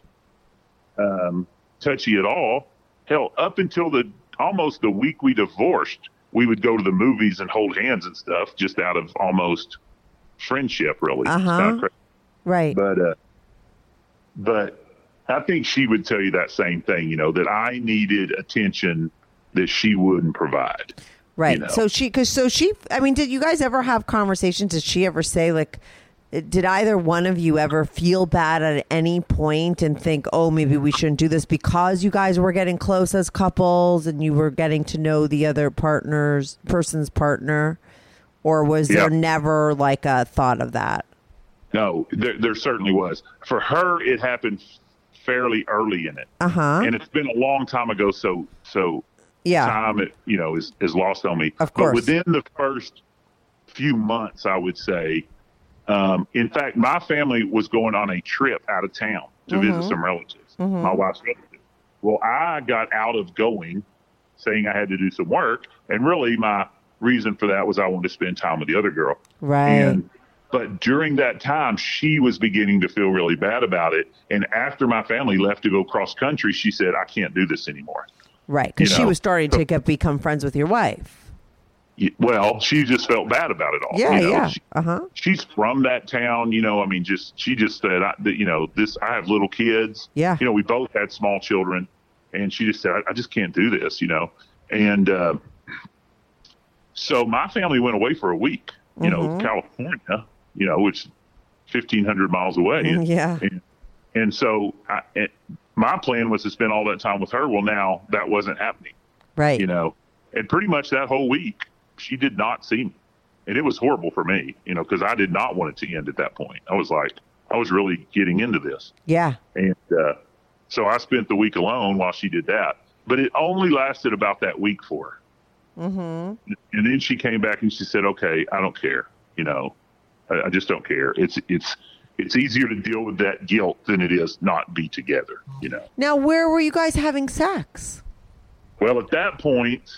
um, touchy at all. Hell, up until the, almost the week we divorced, we would go to the movies and hold hands and stuff just out of almost friendship, really. Uh-huh. Right. but uh, but I think she would tell you that same thing. You know that I needed attention that she wouldn't provide. Right. you know. So she, because so she, I mean, did you guys ever have conversations? Did she ever say like, did either one of you ever feel bad at any point and think, oh, maybe we shouldn't do this because you guys were getting close as couples and you were getting to know the other partner's person's partner, or was Yeah. there never like a thought of that? No, there, there certainly was. For her, it happened fairly early in it, Uh huh. and it's been a long time ago. So so Yeah. time it you know is is lost on me. Of course. But within the first few months, I would say. Um, in fact, my family was going on a trip out of town to visit some relatives, my wife's relatives. Well, I got out of going, saying I had to do some work, and really my reason for that was I wanted to spend time with the other girl. Right. And but during that time, she was beginning to feel really bad about it. And after my family left to go cross country, she said, "I can't do this anymore." Right. Because she know, was starting to get become friends with your wife. Well, she just felt bad about it all. Yeah. you know? yeah. She- Uh huh. she's from that town, you know. I mean, just she just said, I, you know, this. I have little kids. Yeah. You know, we both had small children, and she just said, I, I just can't do this, you know. And uh, so my family went away for a week. You Mm-hmm. know, California, you know, which fifteen hundred miles away. [laughs] Yeah. And, and so I, and my plan was to spend all that time with her. Well, now that wasn't happening Right. you know, and pretty much that whole week she did not see me, and it was horrible for me, you know, because I did not want it to end at that point. I was like, I was really getting into this, Yeah. and uh, so I spent the week alone while she did that. But it only lasted about that week for her, Mm-hmm. and then she came back and she said, "Okay, I don't care, you know, I, I just don't care. It's it's." It's easier to deal with that guilt than it is not be together, you know. Now, where were you guys having sex? Well, at that point,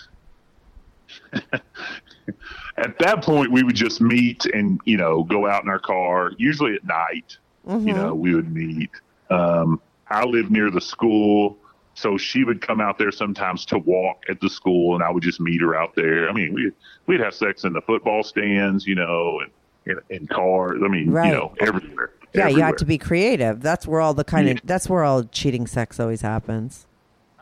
[laughs] at that point, we would just meet and you know go out in our car. Usually at night, you know, we would meet. Um, I lived near the school, so she would come out there sometimes to walk at the school, and I would just meet her out there. I mean, we we'd have sex in the football stands, you know, and in, in cars. I mean, Right. you know, everywhere. Yeah, you have to be creative. That's where all the kind of that's where all cheating sex always happens.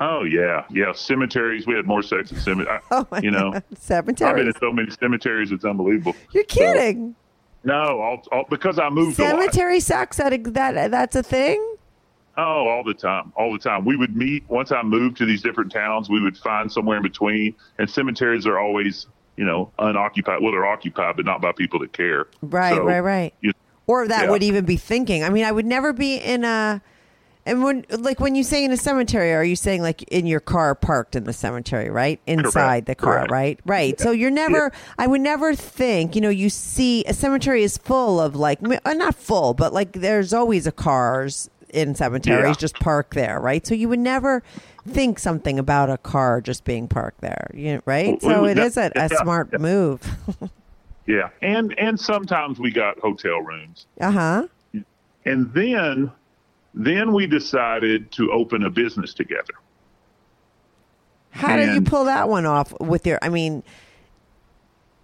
Oh yeah, yeah. Cemeteries. We had more sex in cemeteries. [laughs] Oh my you know, God. I've been in so many cemeteries. It's unbelievable. You're kidding. No, all, all, because I moved. Cemetery sex that that that's a thing. Oh, all the time, all the time. We would meet once I moved to these different towns. We would find somewhere in between, and cemeteries are always, you know, unoccupied. Well, they're occupied, but not by people that care. Right, So, right, right. you- Or that Yeah. would even be thinking. I mean, I would never be in a. And when, like, when you say in a cemetery, are you saying like in your car parked in the cemetery, right? Inside Correct, the car, correct. right? Right. So you're never, I would never think, you know, you see a cemetery is full of like, uh, not full, but like there's always a cars in cemeteries Yeah. just park there, right? So you would never think something about a car just being parked there, you right? Well, So it is a, a smart yeah. move. [laughs] Yeah, and and sometimes we got hotel rooms, uh huh. and then then we decided to open a business together. How did you pull that one off with your? I mean,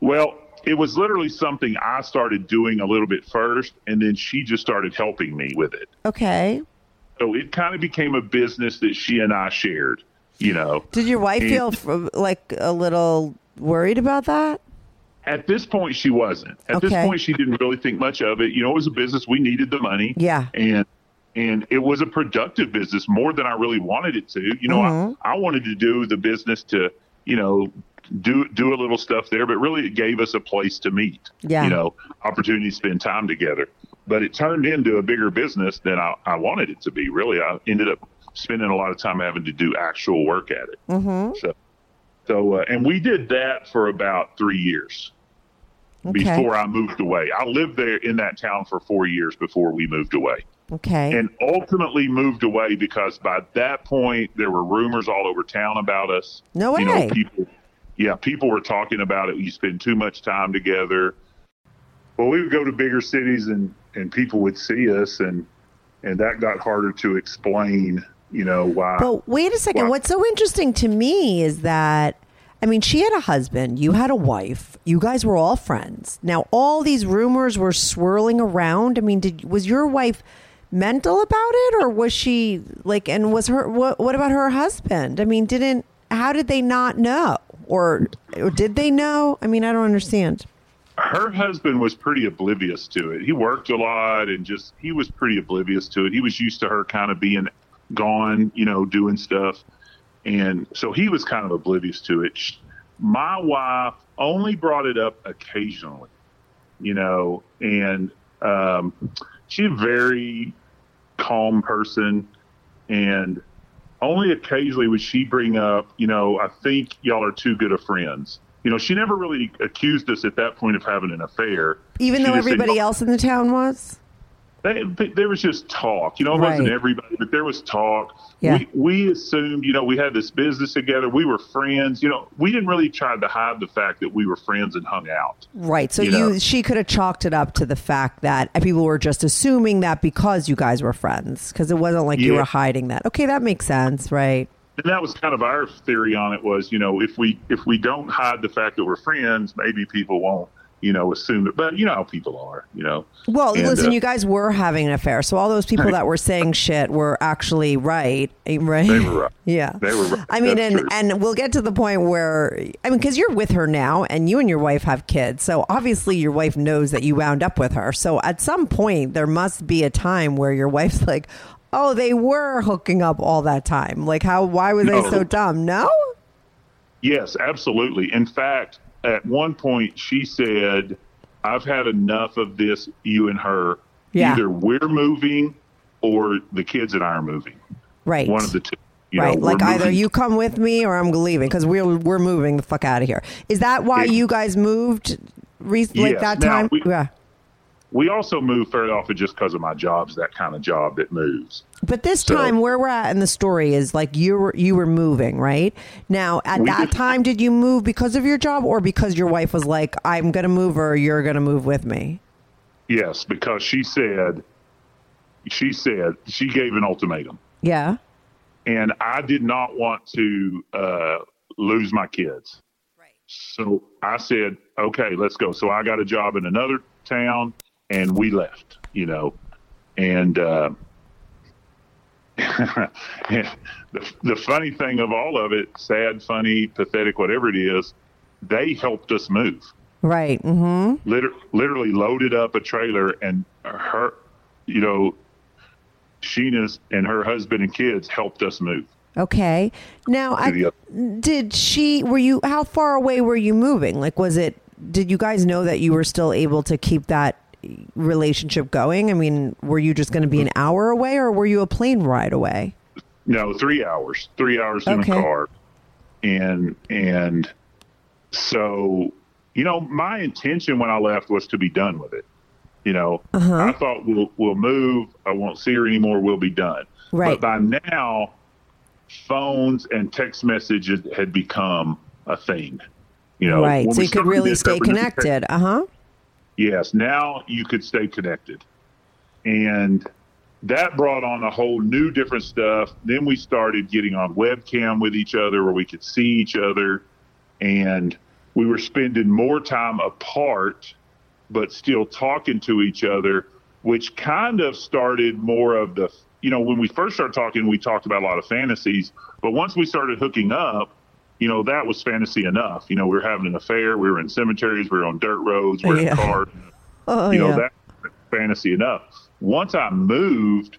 Well, it was literally something I started doing a little bit first, and then she just started helping me with it. okay. So it kind of became a business that she and I shared. You know, Did your wife And- feel like a little worried about that? at this point she wasn't. At this point, she didn't really think much of it. You know, it was a business we needed the money. Yeah. and and it was a productive business more than I really wanted it to. You know, Mhm. I, I wanted to do the business to, you know, do do a little stuff there, but really it gave us a place to meet. Yeah. You know, opportunity to spend time together. But it turned into a bigger business than I, I wanted it to be. Really, I ended up spending a lot of time having to do actual work at it. Mm-hmm. So, so uh, and we did that for about three years Okay. before I moved away. I lived there in that town for four years before we moved away Okay. and ultimately moved away because by that point there were rumors all over town about us. No way. You know, people, yeah, people were talking about it. You spend too much time together. Well, we would go to bigger cities and and people would see us, and and that got harder to explain. You know why? but wait a second. Wow. What's so interesting to me is that, I mean, she had a husband, you had a wife, you guys were all friends. Now, all these rumors were swirling around. I mean, did was your wife mental about it, or was she like? And was her what? What about her husband? I mean, didn't how did they not know, or or did they know? I mean, I don't understand. her husband was pretty oblivious to it. He worked a lot and just he was pretty oblivious to it. He was used to her kind of being gone, you know, doing stuff. And so he was kind of oblivious to it. My wife only brought it up occasionally, you know, and um, she's a very calm person. And only occasionally would she bring up, you know, I think y'all are too good of friends. You know, she never really accused us at that point of having an affair. Even She though just said, everybody else in the town was. They, there was just talk. You know, it wasn't everybody, but there was talk. Yeah. We, we assumed, you know, we had this business together. We were friends. You know, we didn't really try to hide the fact that we were friends and hung out. Right. So You you, know. she could have chalked it up to the fact that people were just assuming that because you guys were friends, because it wasn't like you were hiding that. Okay, that makes sense, right? And that was kind of our theory on it was, you know, if we if we don't hide the fact that we're friends, maybe people won't, you know, assume it. But you know how people are, you know. Well, And, listen, uh, you guys were having an affair, so all those people that were saying shit were actually right, eh, right? They were right. [laughs] Yeah, They were right. I mean, That's and true. and we'll get to the point where I mean, because you're with her now, and you and your wife have kids, so obviously your wife knows that you wound up with her. So at some point, there must be a time where your wife's like, "Oh, they were hooking up all that time. Like, how? Why were they No. so dumb?" No. Yes, absolutely. In fact, at one point she said, I've had enough of this, you and her. Yeah. Either we're moving or the kids and I are moving. Right. One of the two. You right, know, like either moving- you come with me or I'm leaving because we're we're moving the fuck out of here. Is that why Yeah. you guys moved? Re- like Yes. that Now, time? we- yeah. We also moved fairly often just because of my job's that kind of job that moves. But this So- time, where we're at in the story is like you were you were moving, right? Now, at We that time, did you move because of your job or because your wife was like, "I'm going to move or you're going to move with me"? Yes, because she said, she said, she gave an ultimatum. Yeah. and I did not want to uh, lose my kids. Right. So I said, okay, let's go. So I got a job in another town, and we left. You know, and uh, [laughs] the, the funny thing of all of it, sad, funny, pathetic, whatever it is, they helped us move. Right. Mm-hmm. Liter- literally loaded up a trailer, and her, you know, Sheena's and her husband and kids helped us move. Okay. Now, I, did she? Were you? How far away were you moving? Like, was it? Did you guys know that you were still able to keep that relationship going? I mean, were you just going to be an hour away, or were you a plane ride away? No, three hours. Three hours in Okay. a car, and and so you know, my intention when I left was to be done with it. You know, Uh-huh. I thought we'll we'll move. I won't see her anymore. We'll be done. Right. But by now, phones and text messages had become a thing. You know, right. So you could really stay in connected. Uh huh. Yes, now you could stay connected. And that brought on a whole new different stuff. Then we started getting on webcam with each other where we could see each other and we were spending more time apart but still talking to each other, which kind of started more of the you know, when we first started talking, we talked about a lot of fantasies, but once we started hooking up, you know, that was fantasy enough. You know, we were having an affair, we were in cemeteries, we were on dirt roads, we were Yeah. in cars. [laughs] Oh you know, yeah. that fantasy enough. Once I moved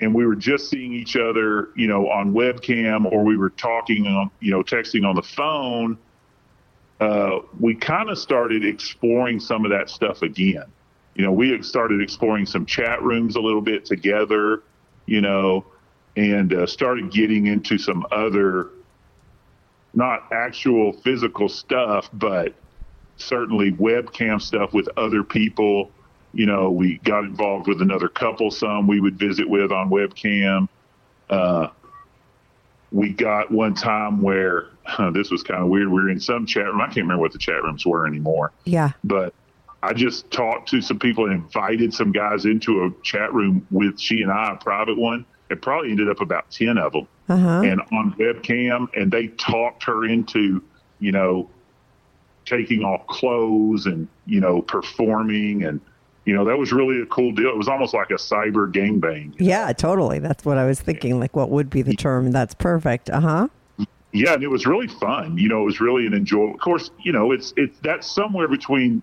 and we were just seeing each other, you know, on webcam or we were talking on, you know, texting on the phone, uh, we kind of started exploring some of that stuff again. You know, we had started exploring some chat rooms a little bit together, you know, and uh, started getting into some other, not actual physical stuff, but certainly webcam stuff with other people. You know, we got involved with another couple, some we would visit with on webcam. Uh, we got one time where this was kind of weird. We were in some chat room. I can't remember what the chat rooms were anymore, Yeah. but I just talked to some people and invited some guys into a chat room with she and I, a private one. It probably ended up about 10 of them Uh-huh. and on webcam, and they talked her into, you know, taking off clothes and you know performing, and you know that was really a cool deal. It was almost like a cyber gangbang. Yeah, totally. That's what I was thinking. Like, what would be the term? That's perfect. Uh huh. Yeah, and it was really fun. You know, it was really an enjoyable. Of course, you know, it's it's that's somewhere between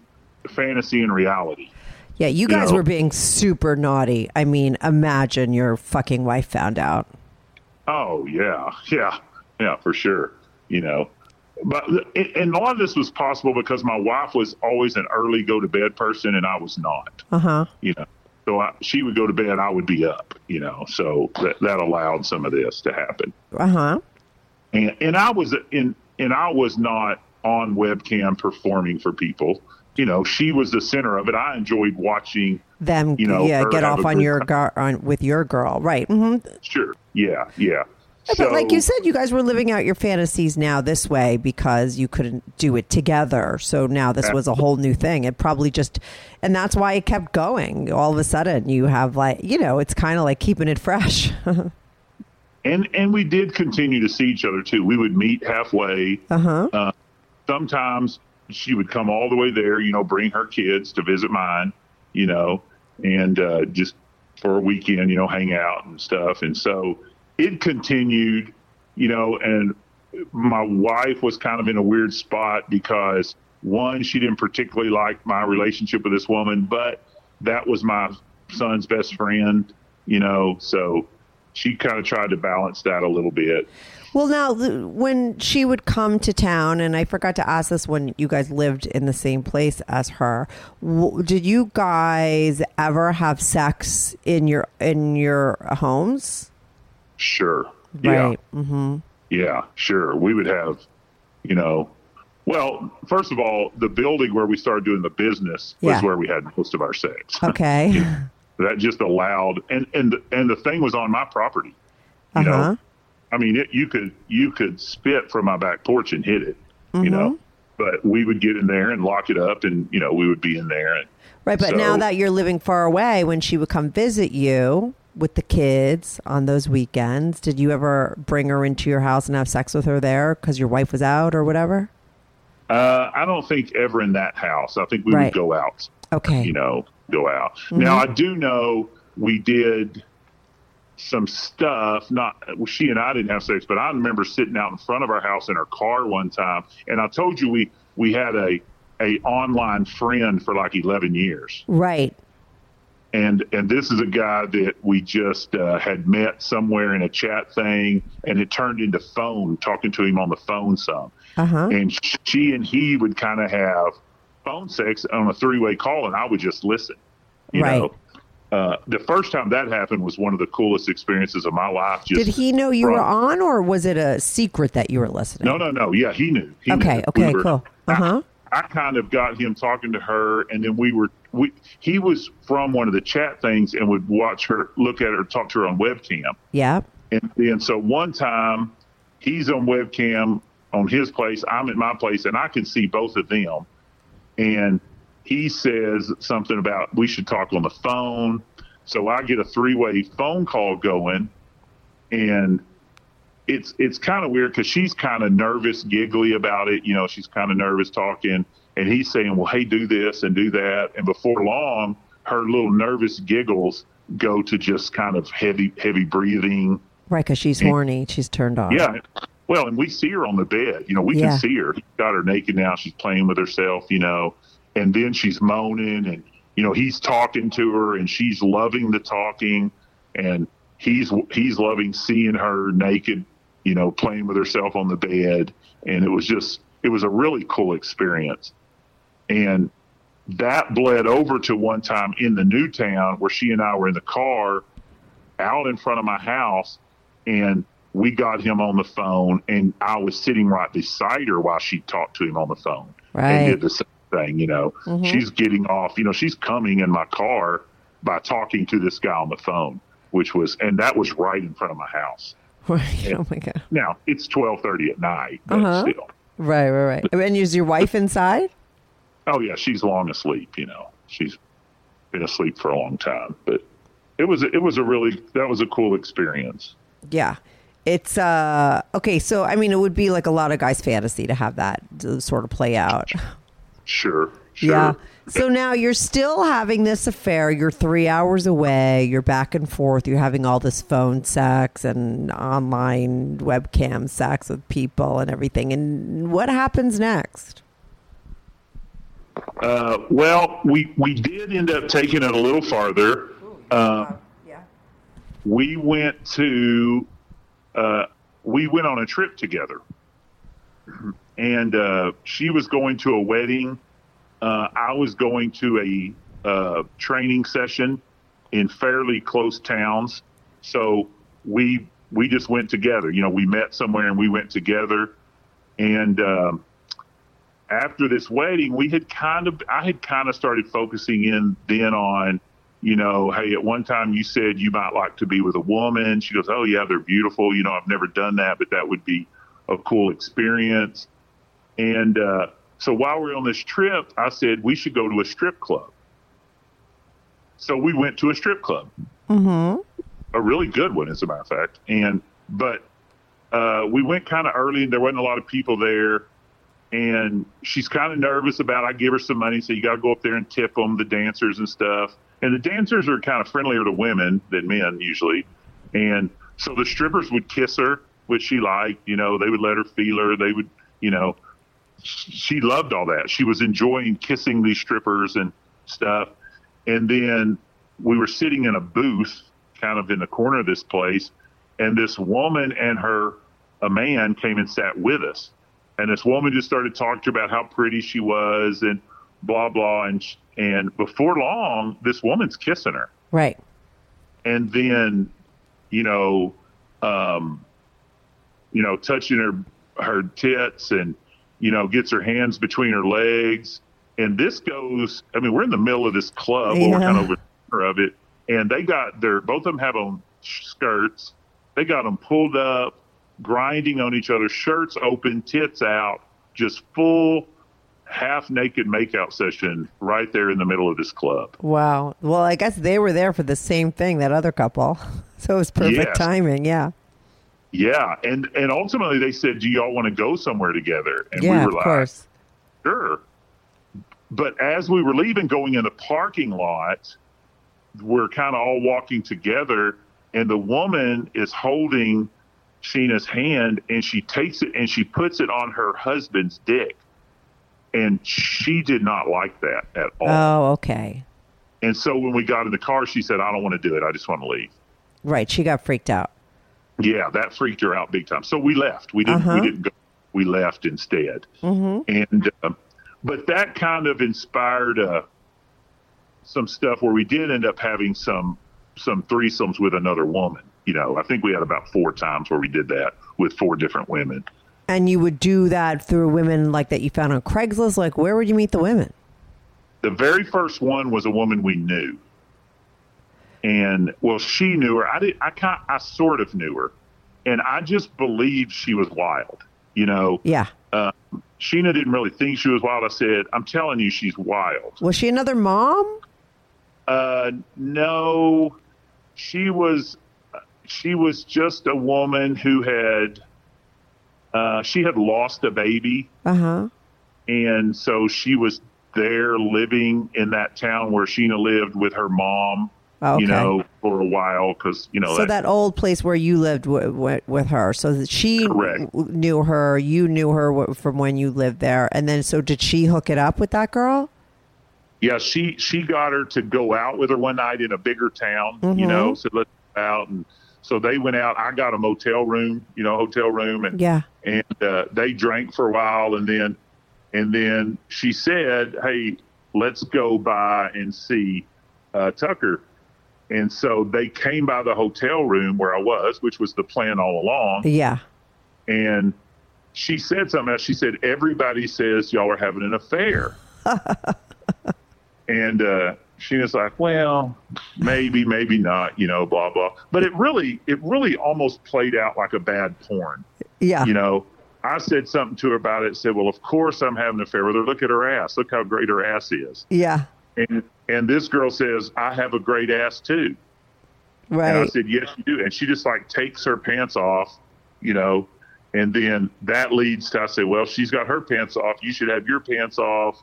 fantasy and reality. Yeah, you guys know. were being super naughty. I mean, imagine your fucking wife found out. Oh yeah, yeah, yeah, for sure. You know, but and and a lot of this was possible because my wife was always an early go to bed person, and I was not. Uh huh. You know, so I, she would go to bed, I would be up. You know, so that that allowed some of this to happen. Uh huh. And and I was in and I was not on webcam performing for people. You know, she was the center of it. I enjoyed watching. Them, You know, yeah, get off on your gar- on with your girl, right? Mm-hmm. Sure, yeah, yeah. but like you said, you guys were living out your fantasies now this way because you couldn't do it together. So now this was a whole new thing. It probably just, and that's why it kept going. All of a sudden, you have like, you know, it's kind of like keeping it fresh. [laughs] and and we did continue to see each other too. We would meet halfway. Uh-huh. Uh, sometimes she would come all the way there, you know, bring her kids to visit mine, you know, and uh, just for a weekend, you know, hang out and stuff. And so it continued, you know, and my wife was kind of in a weird spot because one, she didn't particularly like my relationship with this woman, but that was my son's best friend, you know, so she kind of tried to balance that a little bit. Well, now when she would come to town, and I forgot to ask this when you guys lived in the same place as her, w- did you guys ever have sex in your in your homes? Sure. Yeah. Right. Mm-hmm. Yeah, sure. We would have, you know, well, first of all, the building where we started doing the business was Yeah. where we had most of our sex. Okay. [laughs] that just allowed, and and and the thing was on my property. You Uh-huh. know, I mean, it, you could you could spit from my back porch and hit it. Mm-hmm. You know, but we would get in there and lock it up, and you know, we would be in there. And Right, but now that you're living far away, when she would come visit you with the kids on those weekends, did you ever bring her into your house and have sex with her there because your wife was out or whatever? uh, I don't think ever in that house. I think we Right. would go out. Okay. you know, go out. Now, Mm-hmm. I do know we did some stuff. Not well, she and I didn't have sex, but I remember sitting out in front of our house in her car one time, and I told you we we had a a online friend for like eleven years, Right. and and this is a guy that we just uh, had met somewhere in a chat thing, and it turned into phone talking to him on the phone some, Uh huh. and she and he would kind of have phone sex on a three way call, and I would just listen. You Right. know, uh, the first time that happened was one of the coolest experiences of my life. Just Did he know you were on, or was it a secret that you were listening? No, no, no. Yeah, he knew. He Okay, knew. okay, were- cool. Uh-huh. I, I kind of got him talking to her, and then we were. We he was from one of the chat things and would watch her, look at her, talk to her on webcam. Yeah. And then so one time he's on webcam on his place, I'm at my place, and I can see both of them. And he says something about we should talk on the phone. So I get a three way phone call going, and it's it's kind of weird because she's kind of nervous, giggly about it. You know, she's kind of nervous talking, and he's saying, "Well, hey, do this and do that." And before long, her little nervous giggles go to just kind of heavy, heavy breathing. Right, because she's horny. She's turned on. Yeah. Well, and we see her on the bed. You know, we Yeah. can see her. He's got her naked now. She's playing with herself, you know, and then she's moaning and, you know, he's talking to her and she's loving the talking and he's, he's loving seeing her naked, you know, playing with herself on the bed. And it was just, it was a really cool experience. And that bled over to one time in the new town where she and I were in the car out in front of my house and we got him on the phone and I was sitting right beside her while she talked to him on the phone Right. and did the same thing, you know. She's getting off, you know, she's coming in my car by talking to this guy on the phone, which was and that was right in front of my house. Right. [laughs] Oh my god. Now, it's twelve thirty at night, but Uh-huh. still. Right, right, right. And is your wife inside? Oh yeah, she's long asleep, you know. She's been asleep for a long time. But it was it was a really that was a cool experience. Yeah. It's uh okay, so I mean it would be like a lot of guys' fantasy to have that sort of play out. Sure. Sure. Yeah. So now you're still having this affair. You're three hours away. You're back and forth. You're having all this phone sex and online webcam sex with people and everything. And what happens next? Uh, well, we we did end up taking it a little farther. Uh, Yeah. we went to uh, we went on a trip together, and uh, she was going to a wedding. Uh, I was going to a uh, training session in fairly close towns, so we we just went together. You know, we met somewhere and we went together, and. Um, after this wedding, we had kind of, I had kind of started focusing in then on, you know, hey, at one time you said you might like to be with a woman. She goes, oh, yeah, they're beautiful. You know, I've never done that, but that would be a cool experience. And uh, so while we are on this trip, I said, we should go to a strip club. So we went to a strip club, Mm-hmm. a really good one, as a matter of fact. And, but uh, we went kind of early and there wasn't a lot of people there and she's kind of nervous about. It. I give her some money, so you got to go up there and tip them, the dancers and stuff. And the dancers are kind of friendlier to women than men usually, and so the strippers would kiss her, which she liked. You know, they would let her feel her. They would, you know, she loved all that. She was enjoying kissing these strippers and stuff. And then we were sitting in a booth, kind of in the corner of this place, and this woman and her a man came and sat with us and this woman just started talking to her about how pretty she was and blah blah and and before long this woman's kissing her Right. and then you know um you know touching her her tits and you know gets her hands between her legs and this goes i mean we're in the middle of this club where we're kind of over of it and they got their both of them have on skirts they got them pulled up grinding on each other shirts open tits out just full half naked makeout session right there in the middle of this club Wow. Well, I guess they were there for the same thing, that other couple. [laughs] So it was perfect Yes. timing. Yeah. Yeah, and and ultimately they said, "Do y'all want to go somewhere together?" And yeah, we were of like, course. "Sure." But as we were leaving, going in the parking lot, we're kind of all walking together, and the woman is holding Sheena's hand, and she takes it and she puts it on her husband's dick, and she did not like that at all. Oh, okay. And so when we got in the car, she said, "I don't want to do it. I just want to leave." Right. She got freaked out. Yeah, that freaked her out big time. So we left. We didn't. Uh-huh. We didn't go. We left instead. Mm-hmm. And uh, but that kind of inspired uh, some stuff where we did end up having some some threesomes with another woman. You know, I think we had about four times where we did that with four different women. And you would do that through women like that you found on Craigslist. Like, where would you meet the women? The very first one was a woman we knew, and well, she knew her. I did. I kind. I sort of knew her, and I just believed she was wild. You know, Yeah. uh, Sheena didn't really think she was wild. I said, "I'm telling you, she's wild." Was she another mom? Uh, no, she was. She was just a woman who had. Uh, she had lost a baby, Uh huh. and so she was there living in that town where Sheena lived with her mom. Okay. You know, for a while because you know So that old place where you lived w- w- with her, so that she Correct. knew her, you knew her w- from when you lived there, and then so did she hook it up with that girl? Yeah, she she got her to go out with her one night in a bigger town. You know, said let's go out, and so they went out. I got a motel room, you know, hotel room, and Yeah. and uh, they drank for a while, and then and then she said, "Hey, let's go by and see uh, Tucker." And so they came by the hotel room where I was, which was the plan all along. Yeah. And she said something else. She said, Everybody says y'all are having an affair. [laughs] and uh, she was like, Well, maybe, maybe not, you know, blah, blah. But it really, it really almost played out like a bad porn. Yeah. You know, I said something to her about it, said, Well, of course I'm having an affair with her. Look at her ass. Look how great her ass is. yeah. And, and this girl says, I have a great ass too. And I said, yes, you do. And she just like takes her pants off, you know, and then that leads to, I said, well, she's got her pants off. You should have your pants off.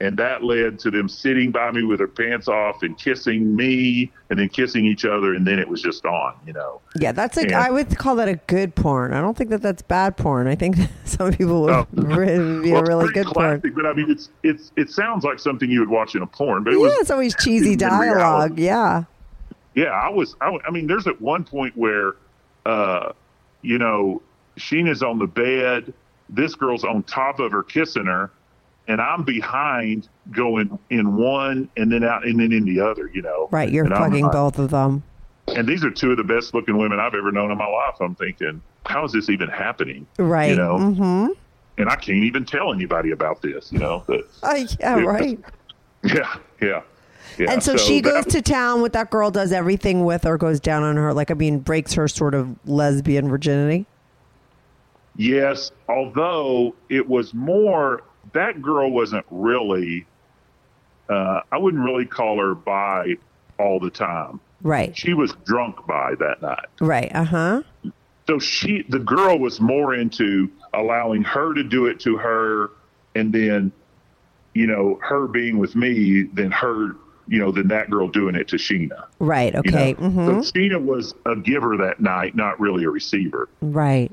And that led to them sitting by me with her pants off and kissing me and then kissing each other. And then it was just on, you know. Yeah, that's a. Yeah. I would call that a good porn. I don't think that that's bad porn. I think [laughs] some people would Oh. [laughs] re- be Well, a really good porn. But I mean, it's, it's, it sounds like something you would watch in a porn, but it Yeah, was, it's always cheesy dialogue. Yeah. Yeah, I was. I, I mean, there's at one point where, uh, you know, Sheena's on the bed. This girl's on top of her, kissing her, and I'm behind, going in one and then out and then in the other. You know, Right. You're And fucking both of them. And these are two of the best looking women I've ever known in my life. I'm thinking, how is this even happening? Right. You know, Mm-hmm. and I can't even tell anybody about this. You know, but [laughs] Uh, yeah. Right. [laughs] yeah, yeah. Yeah, and so, she that- goes to town with that girl, does everything with her, goes down on her. Like, I mean, breaks her sort of lesbian virginity. Yes, although it was more that girl wasn't really. Uh, I wouldn't really call her by all the time. Right. She was drunk by that night, Right. Uh huh. so she the girl was more into allowing her to do it to her, and then, you know, her being with me than her, you know, than that girl doing it to Sheena. Right. you Okay. know? hmm So Sheena was a giver that night, not really a receiver. Right.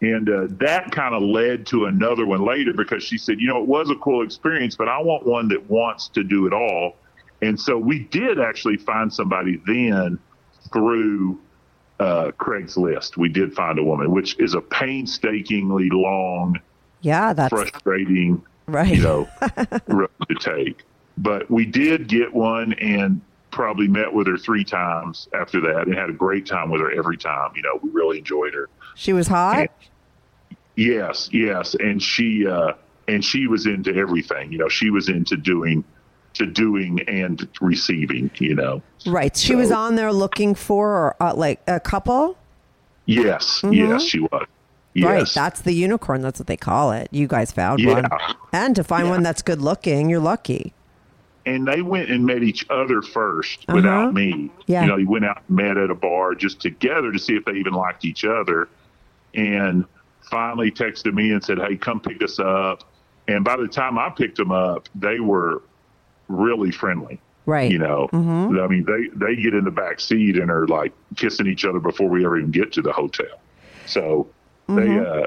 And uh, that kind of led to another one later because she said, you know, it was a cool experience, but I want one that wants to do it all. And so we did actually find somebody then through uh, Craigslist. We did find a woman, which is a painstakingly long, Yeah. That's frustrating, right. you know, [laughs] road to take. But we did get one and probably met with her three times after that and had a great time with her every time. You know, we really enjoyed her. She was hot. Yes, yes, and she uh, and she was into everything. You know, she was into doing to doing and receiving. You know, Right. She was on there looking for uh, like a couple. yes, yes, she was. Yes. Mm-hmm. Right. That's the unicorn. That's what they call it. You guys found Yeah. one. And to find Yeah. one that's good looking, you're lucky. and they went and met each other 1st Uh-huh. without me. Yeah. You know, they went out and met at a bar just together to see if they even liked each other. And finally texted me and said, Hey, come pick us up. And by the time I picked them up, they were really friendly. Right. You know, I mean, they they get in the back seat and are like kissing each other before we ever even get to the hotel. So they uh,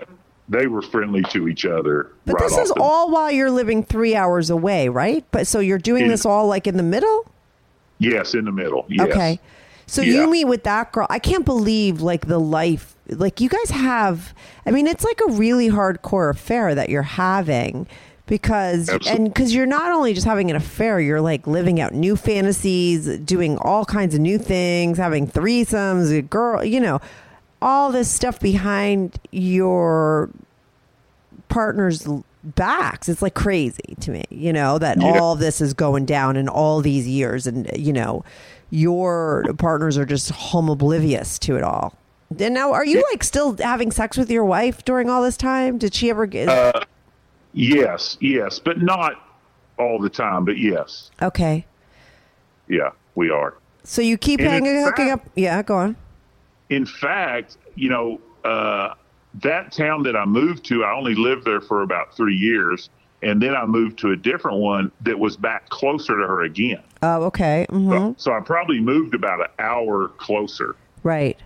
they were friendly to each other. Mm-hmm. But right this is the- all while you're living three hours away, right? But so you're doing In- this all like in the middle? yes in the middle. Yes. Okay. So Yeah. you meet with that girl. I can't believe like the life like you guys have I mean it's like a really hardcore affair that you're having because Absolutely. and cuz you're not only just having an affair, you're like living out new fantasies, doing all kinds of new things, having threesomes, a girl, you know, all this stuff behind your partner's backs. It's like crazy to me, you know, that Yeah. all this is going down in all these years and, you know, your partners are just home oblivious to it all. And now, are you like still having sex with your wife during all this time? Did she ever get? Uh, Yes, yes, but not all the time. But yes, okay. yeah, we are. So you keep And hanging, hooking fact- up. Yeah, go on. In fact, you know, uh, that town that I moved to, I only lived there for about three years. And then I moved to a different one that was back closer to her again. Oh, okay. hmm So, so I probably moved about an hour closer. Right.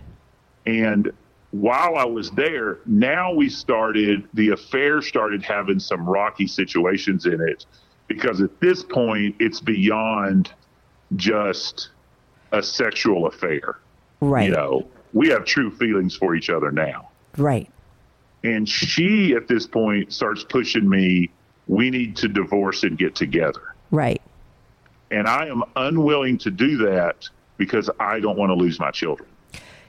And while I was there, now we started, the affair started having some rocky situations in it because at this point, it's beyond just a sexual affair. Right. You know, we have true feelings for each other now. Right. And she, at this point, starts pushing me, we need to divorce and get together. Right. And I am unwilling to do that because I don't want to lose my children.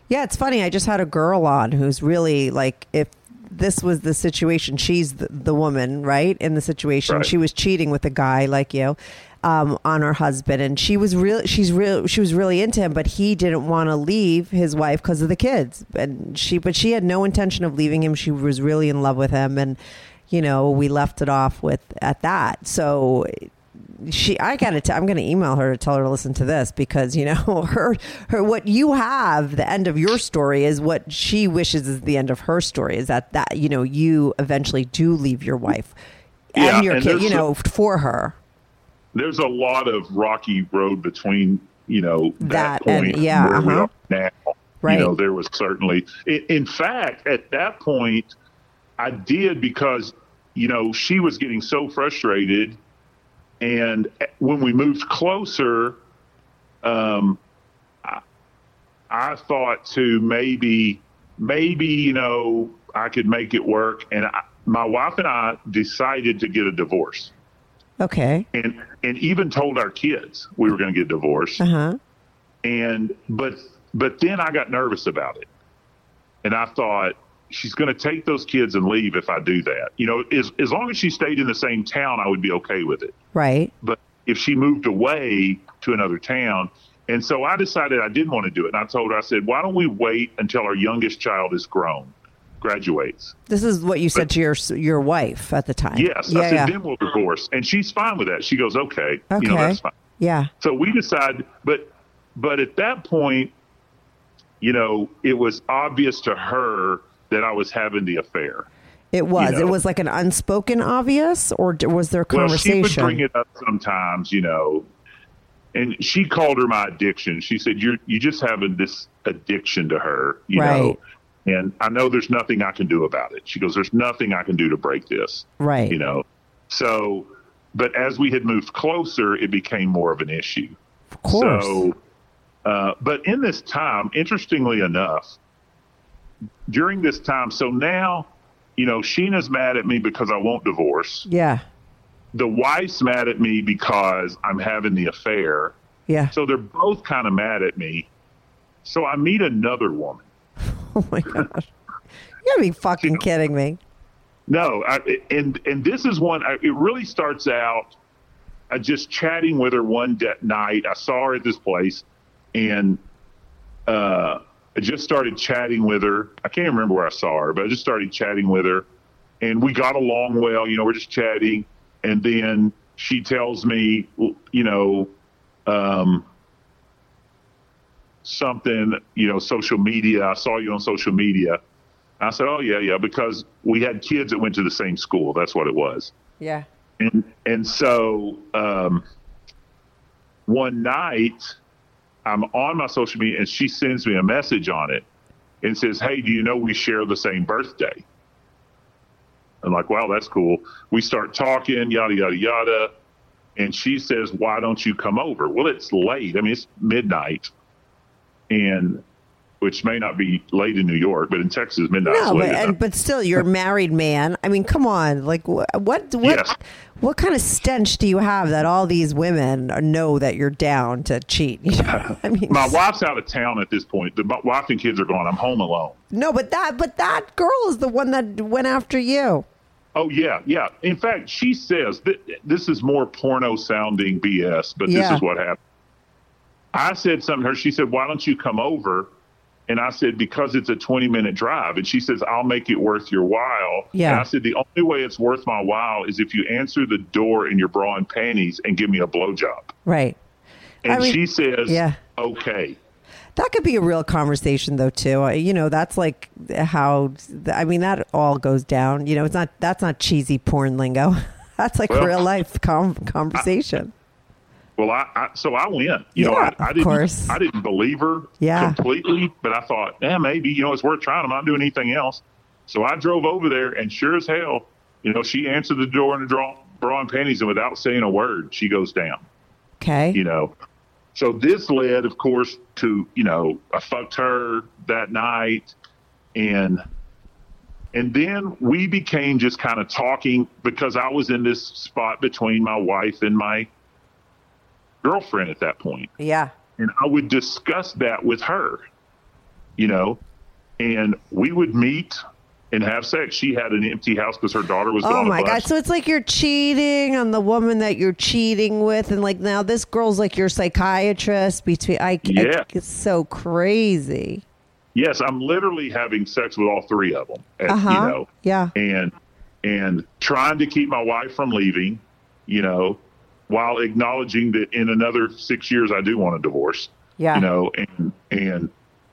Yeah, it's funny. I just had a girl on who's really like, if this was the situation, she's the, the woman, right? In the situation, Right. she was cheating with a guy like you um, on her husband, and she was real. She's real. She was really into him, but he didn't want to leave his wife because of the kids. And she, but she had no intention of leaving him. She was really in love with him, and you know, we left it off with at that. So she i gotta t- i'm gonna email her to tell her to listen to this because you know [laughs] her her what you have the end of your story is what she wishes is the end of her story is that that you know you eventually do leave your wife Yeah, and your and kid you know for her there's a lot of rocky road between you know That that, and- point yeah, where uh-huh. are now. Right. You know, there was certainly. In, in fact, at that point, I did because you know she was getting so frustrated, and when we moved closer, um, I, I thought to maybe maybe you know I could make it work, and I, my wife and I decided to get a divorce. Okay. And and even told our kids we were going to get divorced. Uh-huh. And but but then i got nervous about it. And i thought she's going to take those kids and leave if i do that. You know as, as long as she stayed in the same town i would be okay with it. Right. But if she moved away to another town and so i decided i didn't want to do it and i told her i said why don't we wait until our youngest child is grown graduates? This is what you said to your your wife at the time. Yes. Yeah i said yeah. Then we'll divorce. And she's fine with that. She goes okay, okay you know that's fine. Yeah. So we decided, but but at that point, you know, it was obvious to her that I was having the affair. it was know. it was like an unspoken obvious or was there Well, conversation she would bring it up sometimes, you know, and she called her my addiction. She said, "You're you just having this addiction to her, you Right. know." And I know there's nothing I can do about it. She goes, "There's nothing I can do to break this." right you know. So, but as we had moved closer, it became more of an issue. of course So, uh, but in this time, interestingly enough, during this time, so now, you know, Sheena's mad at me because I won't divorce. yeah The wife's mad at me because I'm having the affair. yeah So they're both kind of mad at me. So I meet another woman. [laughs] Oh my gosh. You gotta be fucking kidding me. No, I, and and this is one. I, it really starts out I just chatting with her one de- night. I saw her at this place, and uh, I just started chatting with her. I can't remember where I saw her, but I just started chatting with her, and we got along well. You know, we're just chatting, and then she tells me, you know, um, something. You know, social media. I saw you on social media. I said, "Oh yeah, yeah," because we had kids that went to the same school. That's what it was. Yeah. And and so um, one night, I'm on my social media and she sends me a message on it and says, Hey, do you know we share the same birthday? I'm like, Wow, that's cool. We start talking, yada, yada, yada. And she says, Why don't you come over? Well, it's late. I mean, it's midnight. And which may not be late in New York, but in Texas, midnight No, late but and, but still, you're a married man. I mean, come on. Like, what what Yes. what kind of stench do you have that all these women know that you're down to cheat? [laughs] You know? [laughs] I mean, My wife's out of town at this point. The my wife and kids are gone. I'm home alone. no, but that but that girl is the one that went after you. Oh yeah, yeah. In fact, she says that this is more porno sounding BS, but Yeah. this is what happened. I said something to her. She said, "Why don't you come over?" And I said, "Because it's a 20 minute drive." And she says, "I'll make it worth your while." Yeah. And I said, "The only way it's worth my while is if you answer the door in your bra and panties and give me a blowjob." Right. And I mean, she says, yeah. okay." That could be a real conversation, though, too. You know, that's like how. I mean, that all goes down. You know, it's not. That's not cheesy porn lingo. [laughs] That's like Well, real life com- conversation. Well, I, I so I went. You know, I, I of didn't. course. I didn't believe her Yeah. completely, but I thought, yeah, maybe you know it's worth trying. I'm not doing anything else. So I drove over there, and sure as hell, you know, she answered the door in a draw, bra and panties, and without saying a word, she goes down. okay. You know, so this led, of course, to you know, I fucked her that night, and and then we became just kind of talking because I was in this spot between my wife and my girlfriend at that point Yeah. and I would discuss that with her, you know, and we would meet and have sex. She had an empty house because her daughter was Oh my god! So it's like you're cheating on the woman that you're cheating with, and like now this girl's like your psychiatrist. Between I, I Yeah. it's so crazy. yes, I'm literally having sex with all three of them. and, Uh huh. You know, yeah. and and trying to keep my wife from leaving, you know, while acknowledging that in another six years I do want a divorce. Yeah. You know, and and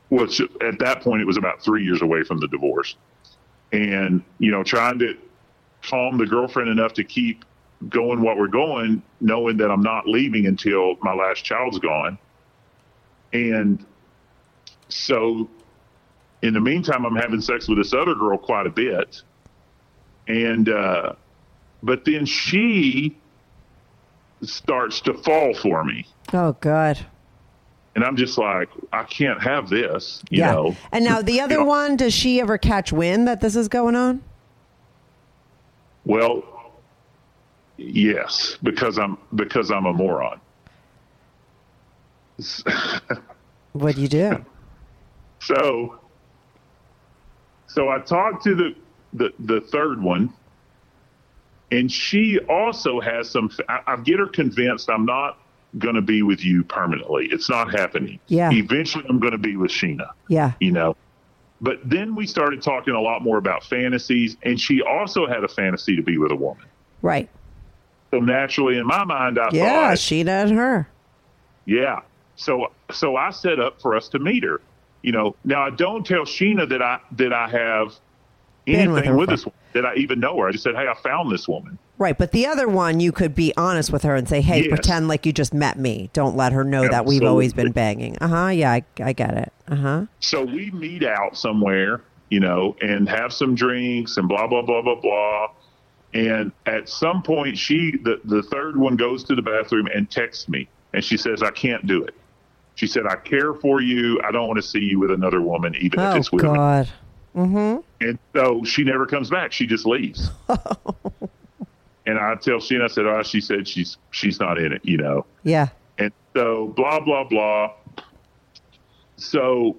which at that point it was about three years away from the divorce, and you know, trying to calm the girlfriend enough to keep going what we're going, knowing that I'm not leaving until my last child's gone, and so in the meantime, I'm having sex with this other girl quite a bit, and uh, but then she starts to fall for me. Oh god. And I'm just like, I can't have this, you yeah. know. and now the other You know, one, does she ever catch wind that this is going on? Well, yes, because I'm because I'm a moron. What do you do? [laughs] So, so I talked to the the, the third one, and she also has some. I, I get her convinced I'm not going to be with you permanently. It's not happening. Yeah. Eventually, I'm going to be with Sheena. Yeah. You know. But then we started talking a lot more about fantasies, and she also had a fantasy to be with a woman. Right. So naturally, in my mind, I thought Yeah. thought, Sheena and her. yeah. So so I set up for us to meet her. You know, now I don't tell Sheena that I that I have With anything her with, this woman, that I even know her. I just said, Hey, I found this woman. Right. But the other one, you could be honest with her and say, hey, Yes. pretend like you just met me. Don't let her know that we've always been banging. Uh huh. Yeah. I, I get it. Uh huh. So we meet out somewhere, you know, and have some drinks and blah blah blah blah blah. And at some point she the, the third one goes to the bathroom and texts me and she says, I can't do it. She said, I care for you. I don't want to see you with another woman, even if Oh, it's with me. God. And so she never comes back. She just leaves. [laughs] and I tell she and I said, oh, she said she's she's not in it, you know. Yeah. And so blah blah blah. So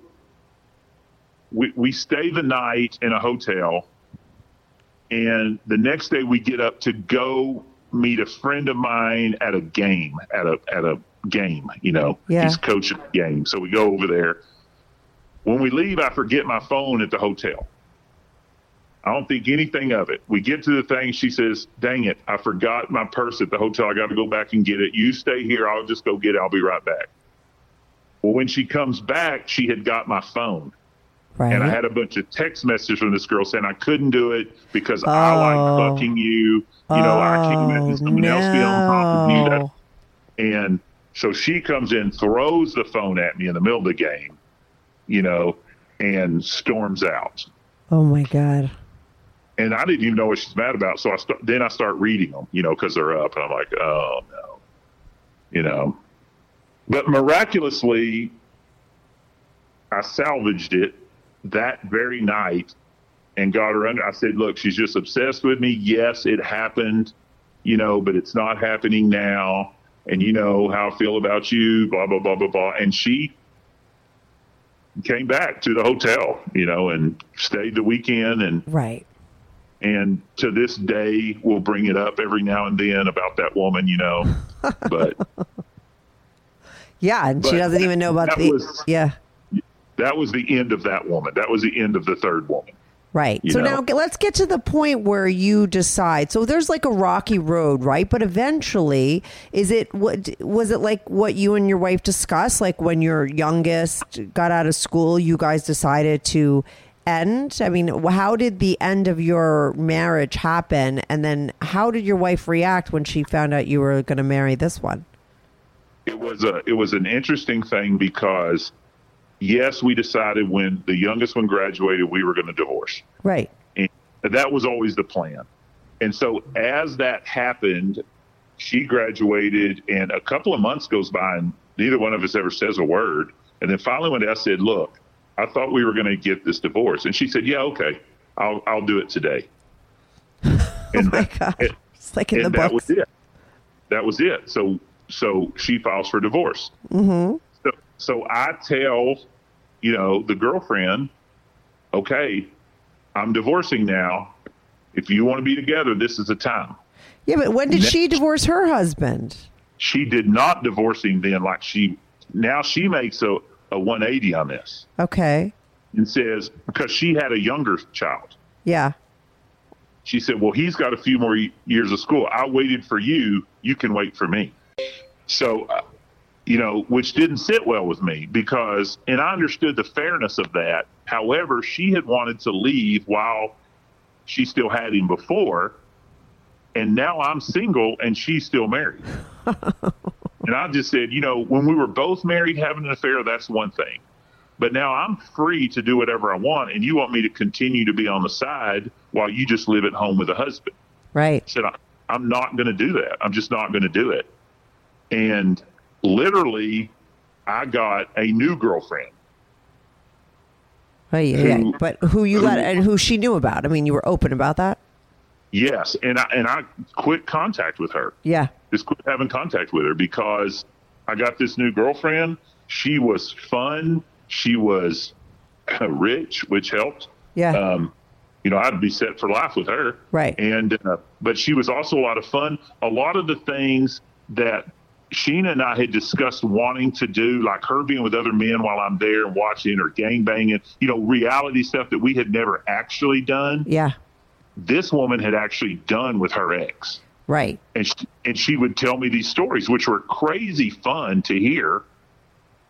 we we stay the night in a hotel, and the next day we get up to go meet a friend of mine at a game at a at a game. You know, Yeah. he's coaching a game. So we go over there. When we leave, I forget my phone at the hotel. I don't think anything of it. We get to the thing. She says, Dang it, I forgot my purse at the hotel. I got to go back and get it. You stay here. I'll just go get it. I'll be right back. Well, when she comes back, she had got my phone. Right. And I had a bunch of text messages from this girl saying I couldn't do it because I like Oh. fucking you. You know, I can't oh, imagine someone else be on top of you. That, and So she comes in, throws the phone at me in the middle of the game, you know, and storms out. Oh my god. And I didn't even know what she's mad about. So I start, then I start reading them, you know, because they're up, and I'm like, oh no, you know. But miraculously, I salvaged it that very night and got her under. I said, look, she's just obsessed with me. Yes, it happened, you know, but it's not happening now. And you know how I feel about you, blah, blah, blah, blah, blah. And she came back to the hotel, you know, and stayed the weekend and Right. and to this day we'll bring it up every now and then about that woman, you know. [laughs] but Yeah, and she doesn't even know about the was- Yeah. that was the end of that woman. That was the end of the third woman. Right. You so know? now let's get to the point where you decide. So there's like a rocky road, right? But eventually, is it what was it like what you and your wife discussed like when your youngest got out of school, you guys decided to end? I mean, how did the end of your marriage happen and then how did your wife react when she found out you were going to marry this one? It was a it was an interesting thing because yes, we decided when the youngest one graduated we were going to divorce. Right. And that was always the plan. And so as that happened, she graduated and a couple of months goes by and neither one of us ever says a word. And then finally when I said, look, I thought we were going to get this divorce. And she said, yeah, okay, I'll, I'll do it today. And [laughs] Oh my god. and- It's like in the that books. was it. That was it. So, so she files for divorce. Mm-hmm. So, so I tell, you know, the girlfriend, okay, I'm divorcing now. If you want to be together, this is the time. Yeah, but when did she divorce her husband? She did not divorce him then, like she now she makes a, a 180 on this Okay. and says because she had a younger child. Yeah. She said, "Well, he's got a few more years of school. I waited for you. You can wait for me." So, uh, you know, which didn't sit well with me because, and I understood the fairness of that. However, she had wanted to leave while she still had him before, and now I'm single and she's still married. [laughs] and I just said, you know, when we were both married, having an affair, that's one thing. But now I'm free to do whatever I want, and you want me to continue to be on the side while you just live at home with a husband. Right. I said, I'm not going to do that. I'm just not going to do it. And literally, I got a new girlfriend. Oh, yeah, yeah. But who you let and who she knew about? I mean, you were open about that. Yes, and I and I quit contact with her. Yeah. Just quit having contact with her because I got this new girlfriend. She was fun. She was [laughs] rich, which helped. Yeah. um, you know, I'd be set for life with her. Right. And, uh, but she was also a lot of fun. A lot of the things that Sheena and I had discussed wanting to do, like her being with other men while I'm there and watching or gang banging, you know, reality stuff that we had never actually done. yeah. This woman had actually done with her ex. Right. And she, and she would tell me these stories, which were crazy fun to hear.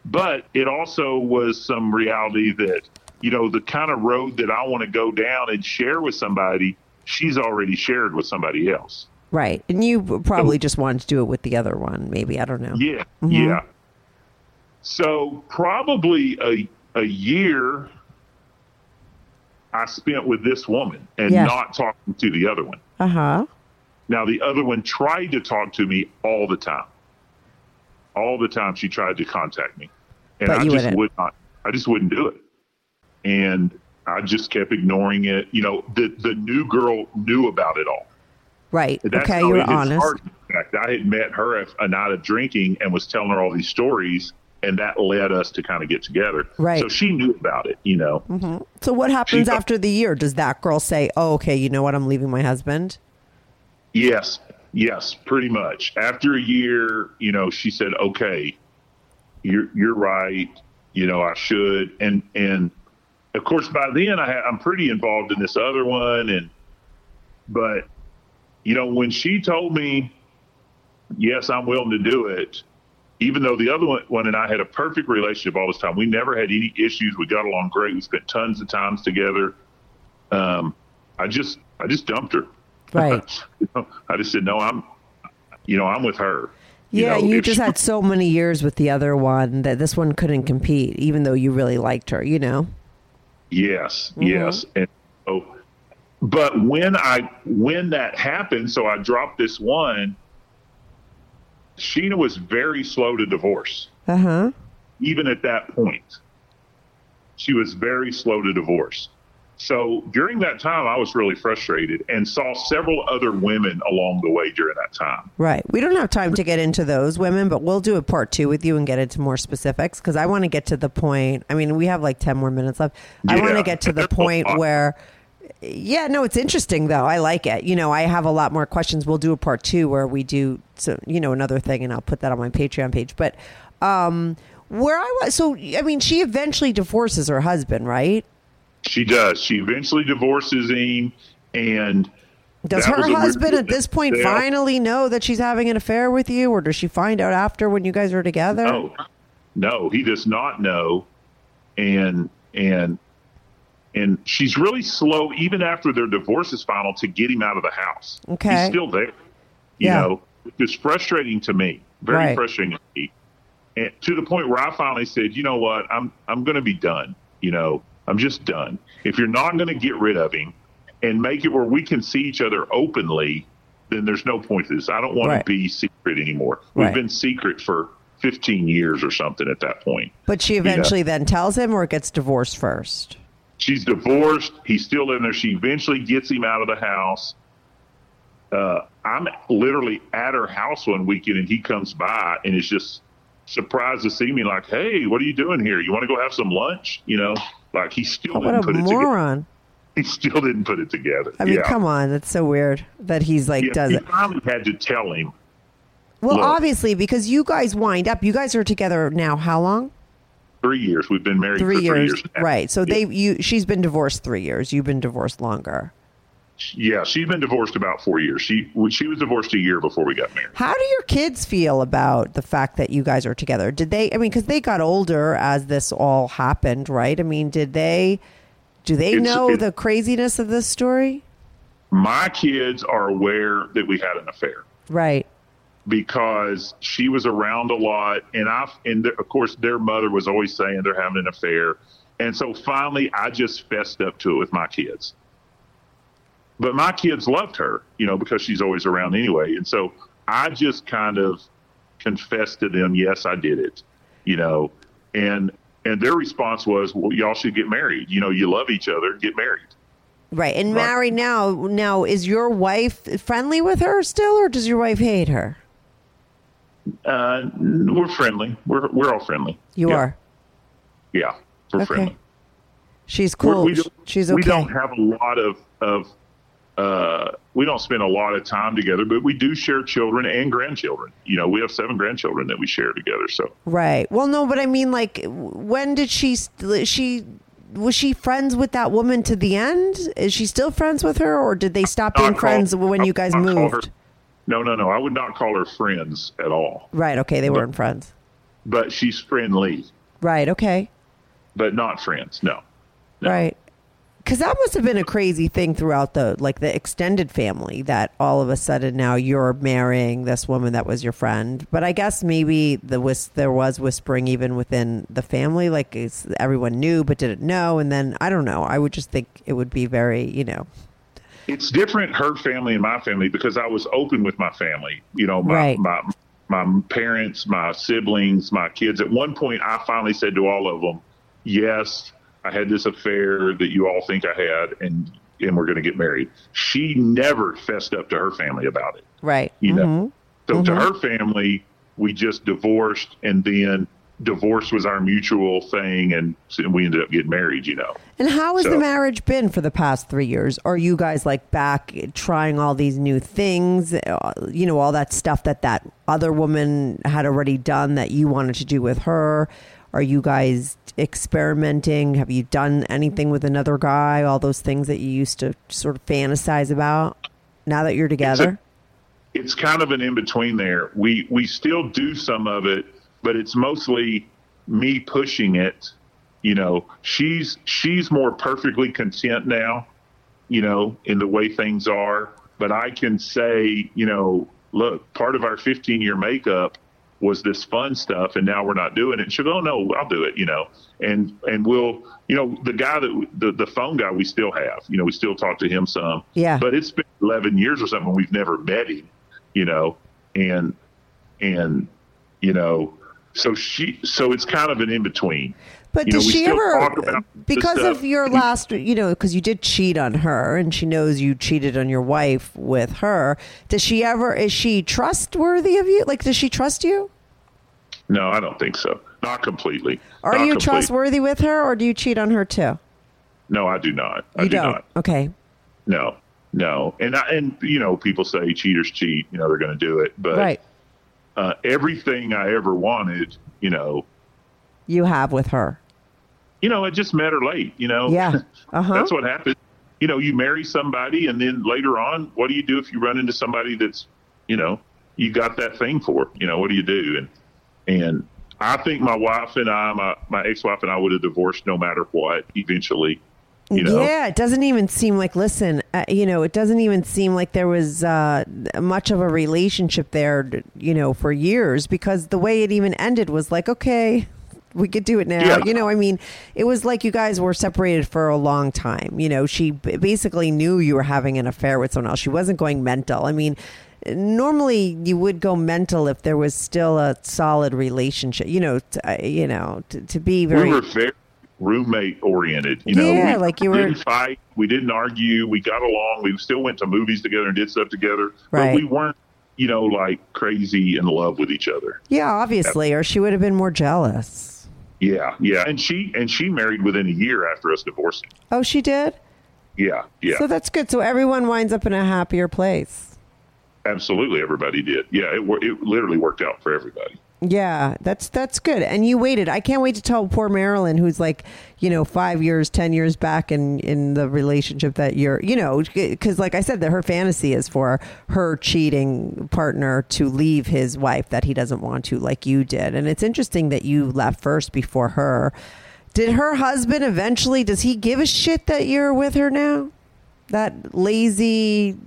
But it also was some reality that, you know, the kind of road that I want to go down and share with somebody, she's already shared with somebody else. Right. And you probably just wanted to do it with the other one. Maybe I don't know. Yeah, yeah. So probably a a year I spent with this woman and Yeah. not talking to the other one. Uh huh. Now the other one tried to talk to me all the time. All the time she tried to contact me. And But I just wouldn't. would not I just wouldn't do it. And I just kept ignoring it. You know, the the new girl knew about it all. Right. That's okay. you're honest. Fact, I had met her at uh, a night of drinking and was telling her all these stories, and that led us to kind of get together. Right. So she knew about it, you know. Mm-hmm. So what happens She- after the year? Does that girl say, "Oh, okay, you know what? I'm leaving my husband"? Yes, yes, pretty much. After a year, you know, she said, "Okay, you're you're right. You know, I should." And and of course, by then I ha- I'm pretty involved in this other one, and but you know, when she told me, "Yes, I'm willing to do it," even though the other one, one and I had a perfect relationship all this time, we never had any issues. We got along great. We spent tons of times together. Um, I just I just dumped her. Right. [laughs] You know, I just said, no, I'm, you know, I'm with her. Yeah, know, you just she- had so many years with the other one that this one couldn't compete, even though you really liked her. You know. Yes, Mm-hmm. yes. And so, but when I when that happened, so I dropped this one. Sheena was very slow to divorce, Uh huh. even at that point. She was very slow to divorce. So during that time, I was really frustrated and saw several other women along the way during that time. Right. We don't have time to get into those women, but we'll do a part two with you and get into more specifics because I want to get to the point. I mean, we have like 10 more minutes left. I want to get to the point where, yeah, no, it's interesting though. I like it. You know, I have a lot more questions. We'll do a part two where we do, so, you know, another thing and I'll put that on my Patreon page. But, um, where I was, so, I mean, she eventually divorces her husband, right? She does. She eventually divorces him, and Does her weird husband at this point Yeah. finally know that she's having an affair with you, or does she find out after when you guys are together? No, no, he does not know, and and and she's really slow even after their divorce is final to get him out of the house. Okay. he's still there. You Yeah. know, which is frustrating to me. Very Right. frustrating to me, and to the point where I finally said, you know what, I'm I'm going to be done. You know, I'm just done. If you're not going to get rid of him and make it where we can see each other openly, then there's no point to this. I don't want Right. to be secret anymore. We've Right. been secret for 15 years or something at that point. But she eventually then tells him, or gets divorced first. She's divorced. He's still in there. She eventually gets him out of the house. Uh, I'm literally at her house one weekend, and he comes by and is just surprised to see me. Like, hey, what are you doing here? You want to go have some lunch? You know, like he still what didn't a put it together. moron! [laughs] He still didn't put it together. I mean, yeah. come on, that's so weird that he's like Yeah, does he it. finally had to tell him Well, look. obviously, because you guys wind up. You guys are together now. How long? Three years. We've been married Three years, three years. right? So Yeah. they, you, she's been divorced three years. You've been divorced longer. Yeah, she's been divorced about four years. She she was divorced a year before we got married. How do your kids feel about the fact that you guys are together? Did they? I mean, because they got older as this all happened, right? I mean, did they? Do they It's- know it- the craziness of this story? My kids are aware that we had an affair. Right. Because she was around a lot, and I and of course their mother was always saying they're having an affair, and so finally I just fessed up to it with my kids. But my kids loved her, you know, because she's always around anyway, and so I just kind of confessed to them, yes, I did it, you know, and and their response was, well, y'all should get married. You know, you love each other, get married. Right. And Right. married now. Now, is your wife friendly with her still, or does your wife hate her? Uh, we're friendly. We're we're all friendly. You Yeah. are. Yeah, we're Okay. friendly. She's We're- cool. We don't, She's okay. We don't have a lot of of uh, we don't spend a lot of time together, but we do share children and grandchildren. You know, we have seven grandchildren that we share together. So Right. Well, no, but I mean, like, when did she? She was she friends with that woman to the end? Is she still friends with her, or did they stop being friends when you guys not call her- moved? No, no, no. I would not call her friends at all. Right. Okay. They weren't friends. But she's friendly, Right. Okay. but not friends. No. No. Right. Because that must have been a crazy thing throughout the like the extended family that all of a sudden now you're marrying this woman that was your friend. But I guess maybe the whis- there was whispering even within the family, like it's, everyone knew but didn't know. And then I don't know. I would just think it would be very, you know, It's different her family and my family because I was open with my family. You know, my Right. my my parents, my siblings, my kids. At one point, I finally said to all of them, "Yes, I had this affair that you all think I had, and and we're going to get married." She never fessed up to her family about it. right. You know, Mhm. so to her family, we just divorced, and then divorce was our mutual thing, and we ended up getting married. You know. And how has the marriage been for the past three years? Are you guys like back trying all these new things? Uh, You know, all that stuff that that other woman had already done that you wanted to do with her. Are you guys experimenting? Have you done anything with another guy? All those things that you used to sort of fantasize about. Now that you're together, it's kind of an in between there. We we still do some of it, but it's mostly me pushing it. You know, she's she's more perfectly content now, you know, in the way things are. But I can say, you know, look, part of our 15 year makeup was this fun stuff, and now we're not doing it. And she'll go, oh, no, I'll do it, you know, and and we'll, you know, the guy that the the phone guy we still have, you know, we still talk to him some, Yeah. but it's been 11 years or something. We've never met him, you know, and and you know, so she, so it's kind of an in between. But You does we she ever, talk about the because of your last, you know, because you did cheat on her and she knows you cheated on your wife with her, does she ever, is she trustworthy of you? Like, does she trust you? No, I don't think so. Not completely. Are Not you complete- trustworthy with her or do you cheat on her too? No, I do not. I you do don't. not. Okay. No, no. And I, and you know, people say cheaters cheat. You know, they're going to do it. But right. Uh, everything I ever wanted, you know, You have with her. you know, I just met her late. You know, Yeah. [laughs] Uh-huh. that's what happens. You know, you marry somebody, and then later on, what do you do if you run into somebody that's, you know, you got that thing for? You know, what do you do? And and I think my wife and I, my my ex wife and I, would have divorced no matter what. Eventually, you know. Yeah, it doesn't even seem like. Listen, uh, you know, it doesn't even seem like there was uh, much of a relationship there. You know, for years because the way it even ended was like, okay, we could do it now. Yeah. You know, I mean, it was like you guys were separated for a long time. You know, she b- basically knew you were having an affair with someone else. She wasn't going mental. I mean. Normally, you would go mental if there was still a solid relationship. You know, t- uh, you know, to, to be very we were very roommate oriented. You know, Yeah, we like you were- didn't fight, we didn't argue, we got along. We still went to movies together and did stuff together, Right. but we weren't, you know, like crazy in love with each other. yeah, obviously, or she would have been more jealous. Yeah, yeah. And she and she married within a year after us divorcing. Oh, she did. Yeah, yeah. So that's good. So everyone winds up in a happier place. Absolutely, everybody did. Yeah, it it literally worked out for everybody. Yeah, that's that's good. And you waited. I can't wait to tell poor Marilyn, who's like, you know, five years, ten years back in in the relationship that you're, you know, because like I said, that her fantasy is for her cheating partner to leave his wife that he doesn't want to, like you did. And it's interesting that you left first before her. Did her husband eventually? Does he give a shit that you're with her now? That lazy,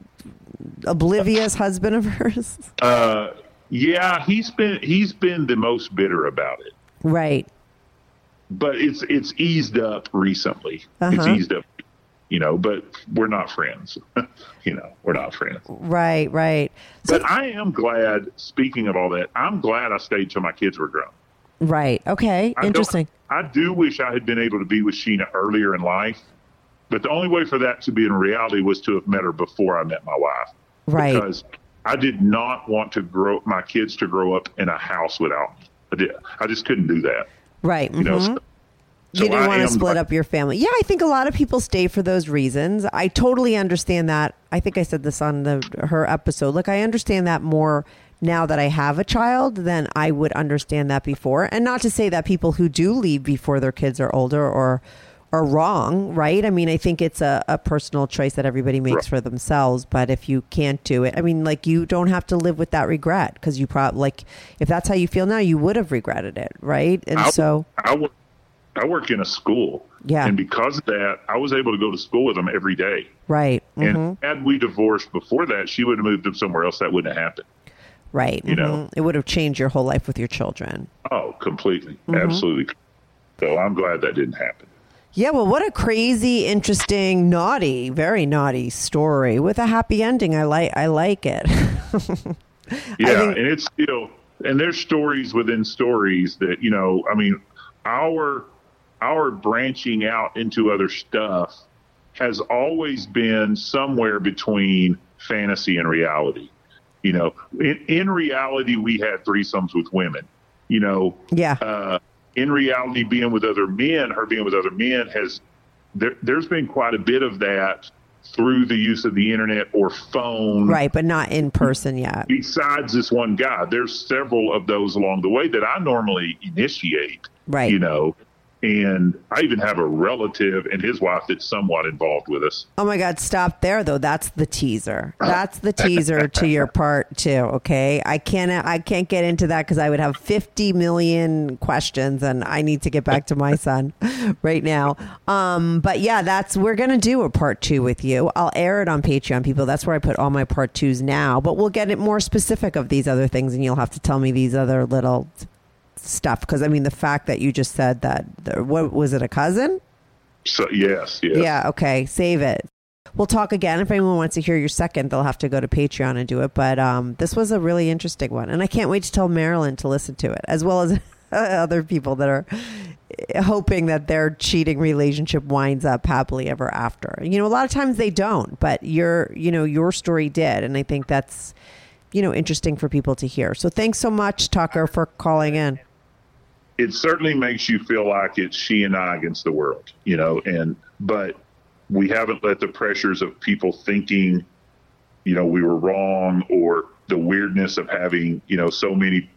oblivious husband of hers. Uh, yeah, he's been he's been the most bitter about it. Right. but it's it's eased up recently. It's Uh-huh. eased up, you know. But we're not friends. [laughs] you know, we're not friends. Right. Right. So But I am glad. Speaking of all that, I'm glad I stayed till my kids were grown. Right. Okay. I Interesting. I do wish I had been able to be with Sheena earlier in life, but the only way for that to be in reality was to have met her before I met my wife. Right. Because I did not want to grow my kids to grow up in a house without. I did. I just couldn't do that. Right. You know. mhm. so- you so didn't I want to split glad- up your family. Yeah, I think a lot of people stay for those reasons. I totally understand that. I think I said this on the her episode. Look, I understand that more now that I have a child than I would understand that before. And not to say that people who do leave before their kids are older or are wrong, right? I mean, I think it's a, a personal choice that everybody makes Right. for themselves. But if you can't do it, I mean, like you don't have to live with that regret because you probably like if that's how you feel now, you would have regretted it, right? And I, so. I work, I work in a school. Yeah. And because of that, I was able to go to school with them every day. Right. mhm. And had we divorced before that, she would have moved them somewhere else. That wouldn't have happened. Right. you know. mhm. It would have changed your whole life with your children. Oh, completely. Mm-hmm. Absolutely. So I'm glad that didn't happen. Yeah, well, what a crazy, interesting, naughty, very naughty story with a happy ending. I like I like it. [laughs] Yeah. think- and it's still, and there's stories within stories that, you know, I mean, our, our branching out into other stuff has always been somewhere between fantasy and reality. You know, in, in reality, we had threesomes with women. You know, yeah. uh, in reality, being with other men, her being with other men has there, there's been quite a bit of that through the use of the internet or phone. right, but not in person yet. Besides this one guy, there's several of those along the way that I normally initiate. Right. You know, And I even have a relative and his wife that's somewhat involved with us. Oh my God, stop there though. That's the teaser. That's the [laughs] teaser to your part two. Okay. I can't, I can't get into that because I would have 50 million questions and I need to get back to my son [laughs] right now. Um, but yeah, that's, we're going to do a part two with you. I'll air it on Patreon people. That's where I put all my part twos now, but we'll get it more specific of these other things and you'll have to tell me these other little stuff. Cause I mean, the fact that you just said that, what was it, a cousin? So yes, yes. Yeah, okay. Save it. We'll talk again. If anyone wants to hear your second, they'll have to go to Patreon and do it. But um, this was a really interesting one. And I can't wait to tell Marilyn to listen to it, as well as [laughs] other people that are hoping that their cheating relationship winds up happily ever after. You know, a lot of times they don't, but your, you know, your story did. And I think that's, you know, interesting for people to hear. So thanks so much, Tucker, for calling in. It certainly makes you feel like it's she and I against the world, you know, and, but we haven't let the pressures of people thinking, you know, we were wrong or the weirdness of having, you know, so many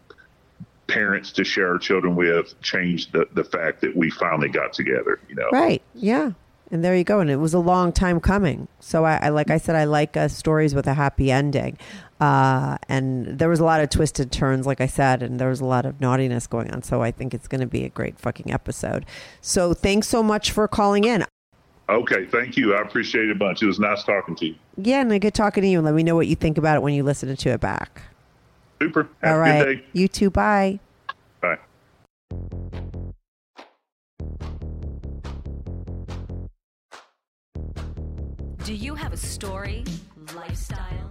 parents to share our children with change the, the fact that we finally got together, you know. Right. Yeah. And there you go. And it was a long time coming. So I, I like I said, I like uh, stories with a happy ending. Uh, and there was a lot of twisted turns, like I said, and there was a lot of naughtiness going on. So I think it's going to be a great fucking episode. So thanks so much for calling in. Okay, thank you. I appreciate it a bunch. It was nice talking to you. Yeah, and good talking to you. And let me know what you think about it when you listen to it back. Super. Have All a good day. You too. Bye. Bye. Do you have a story, lifestyle,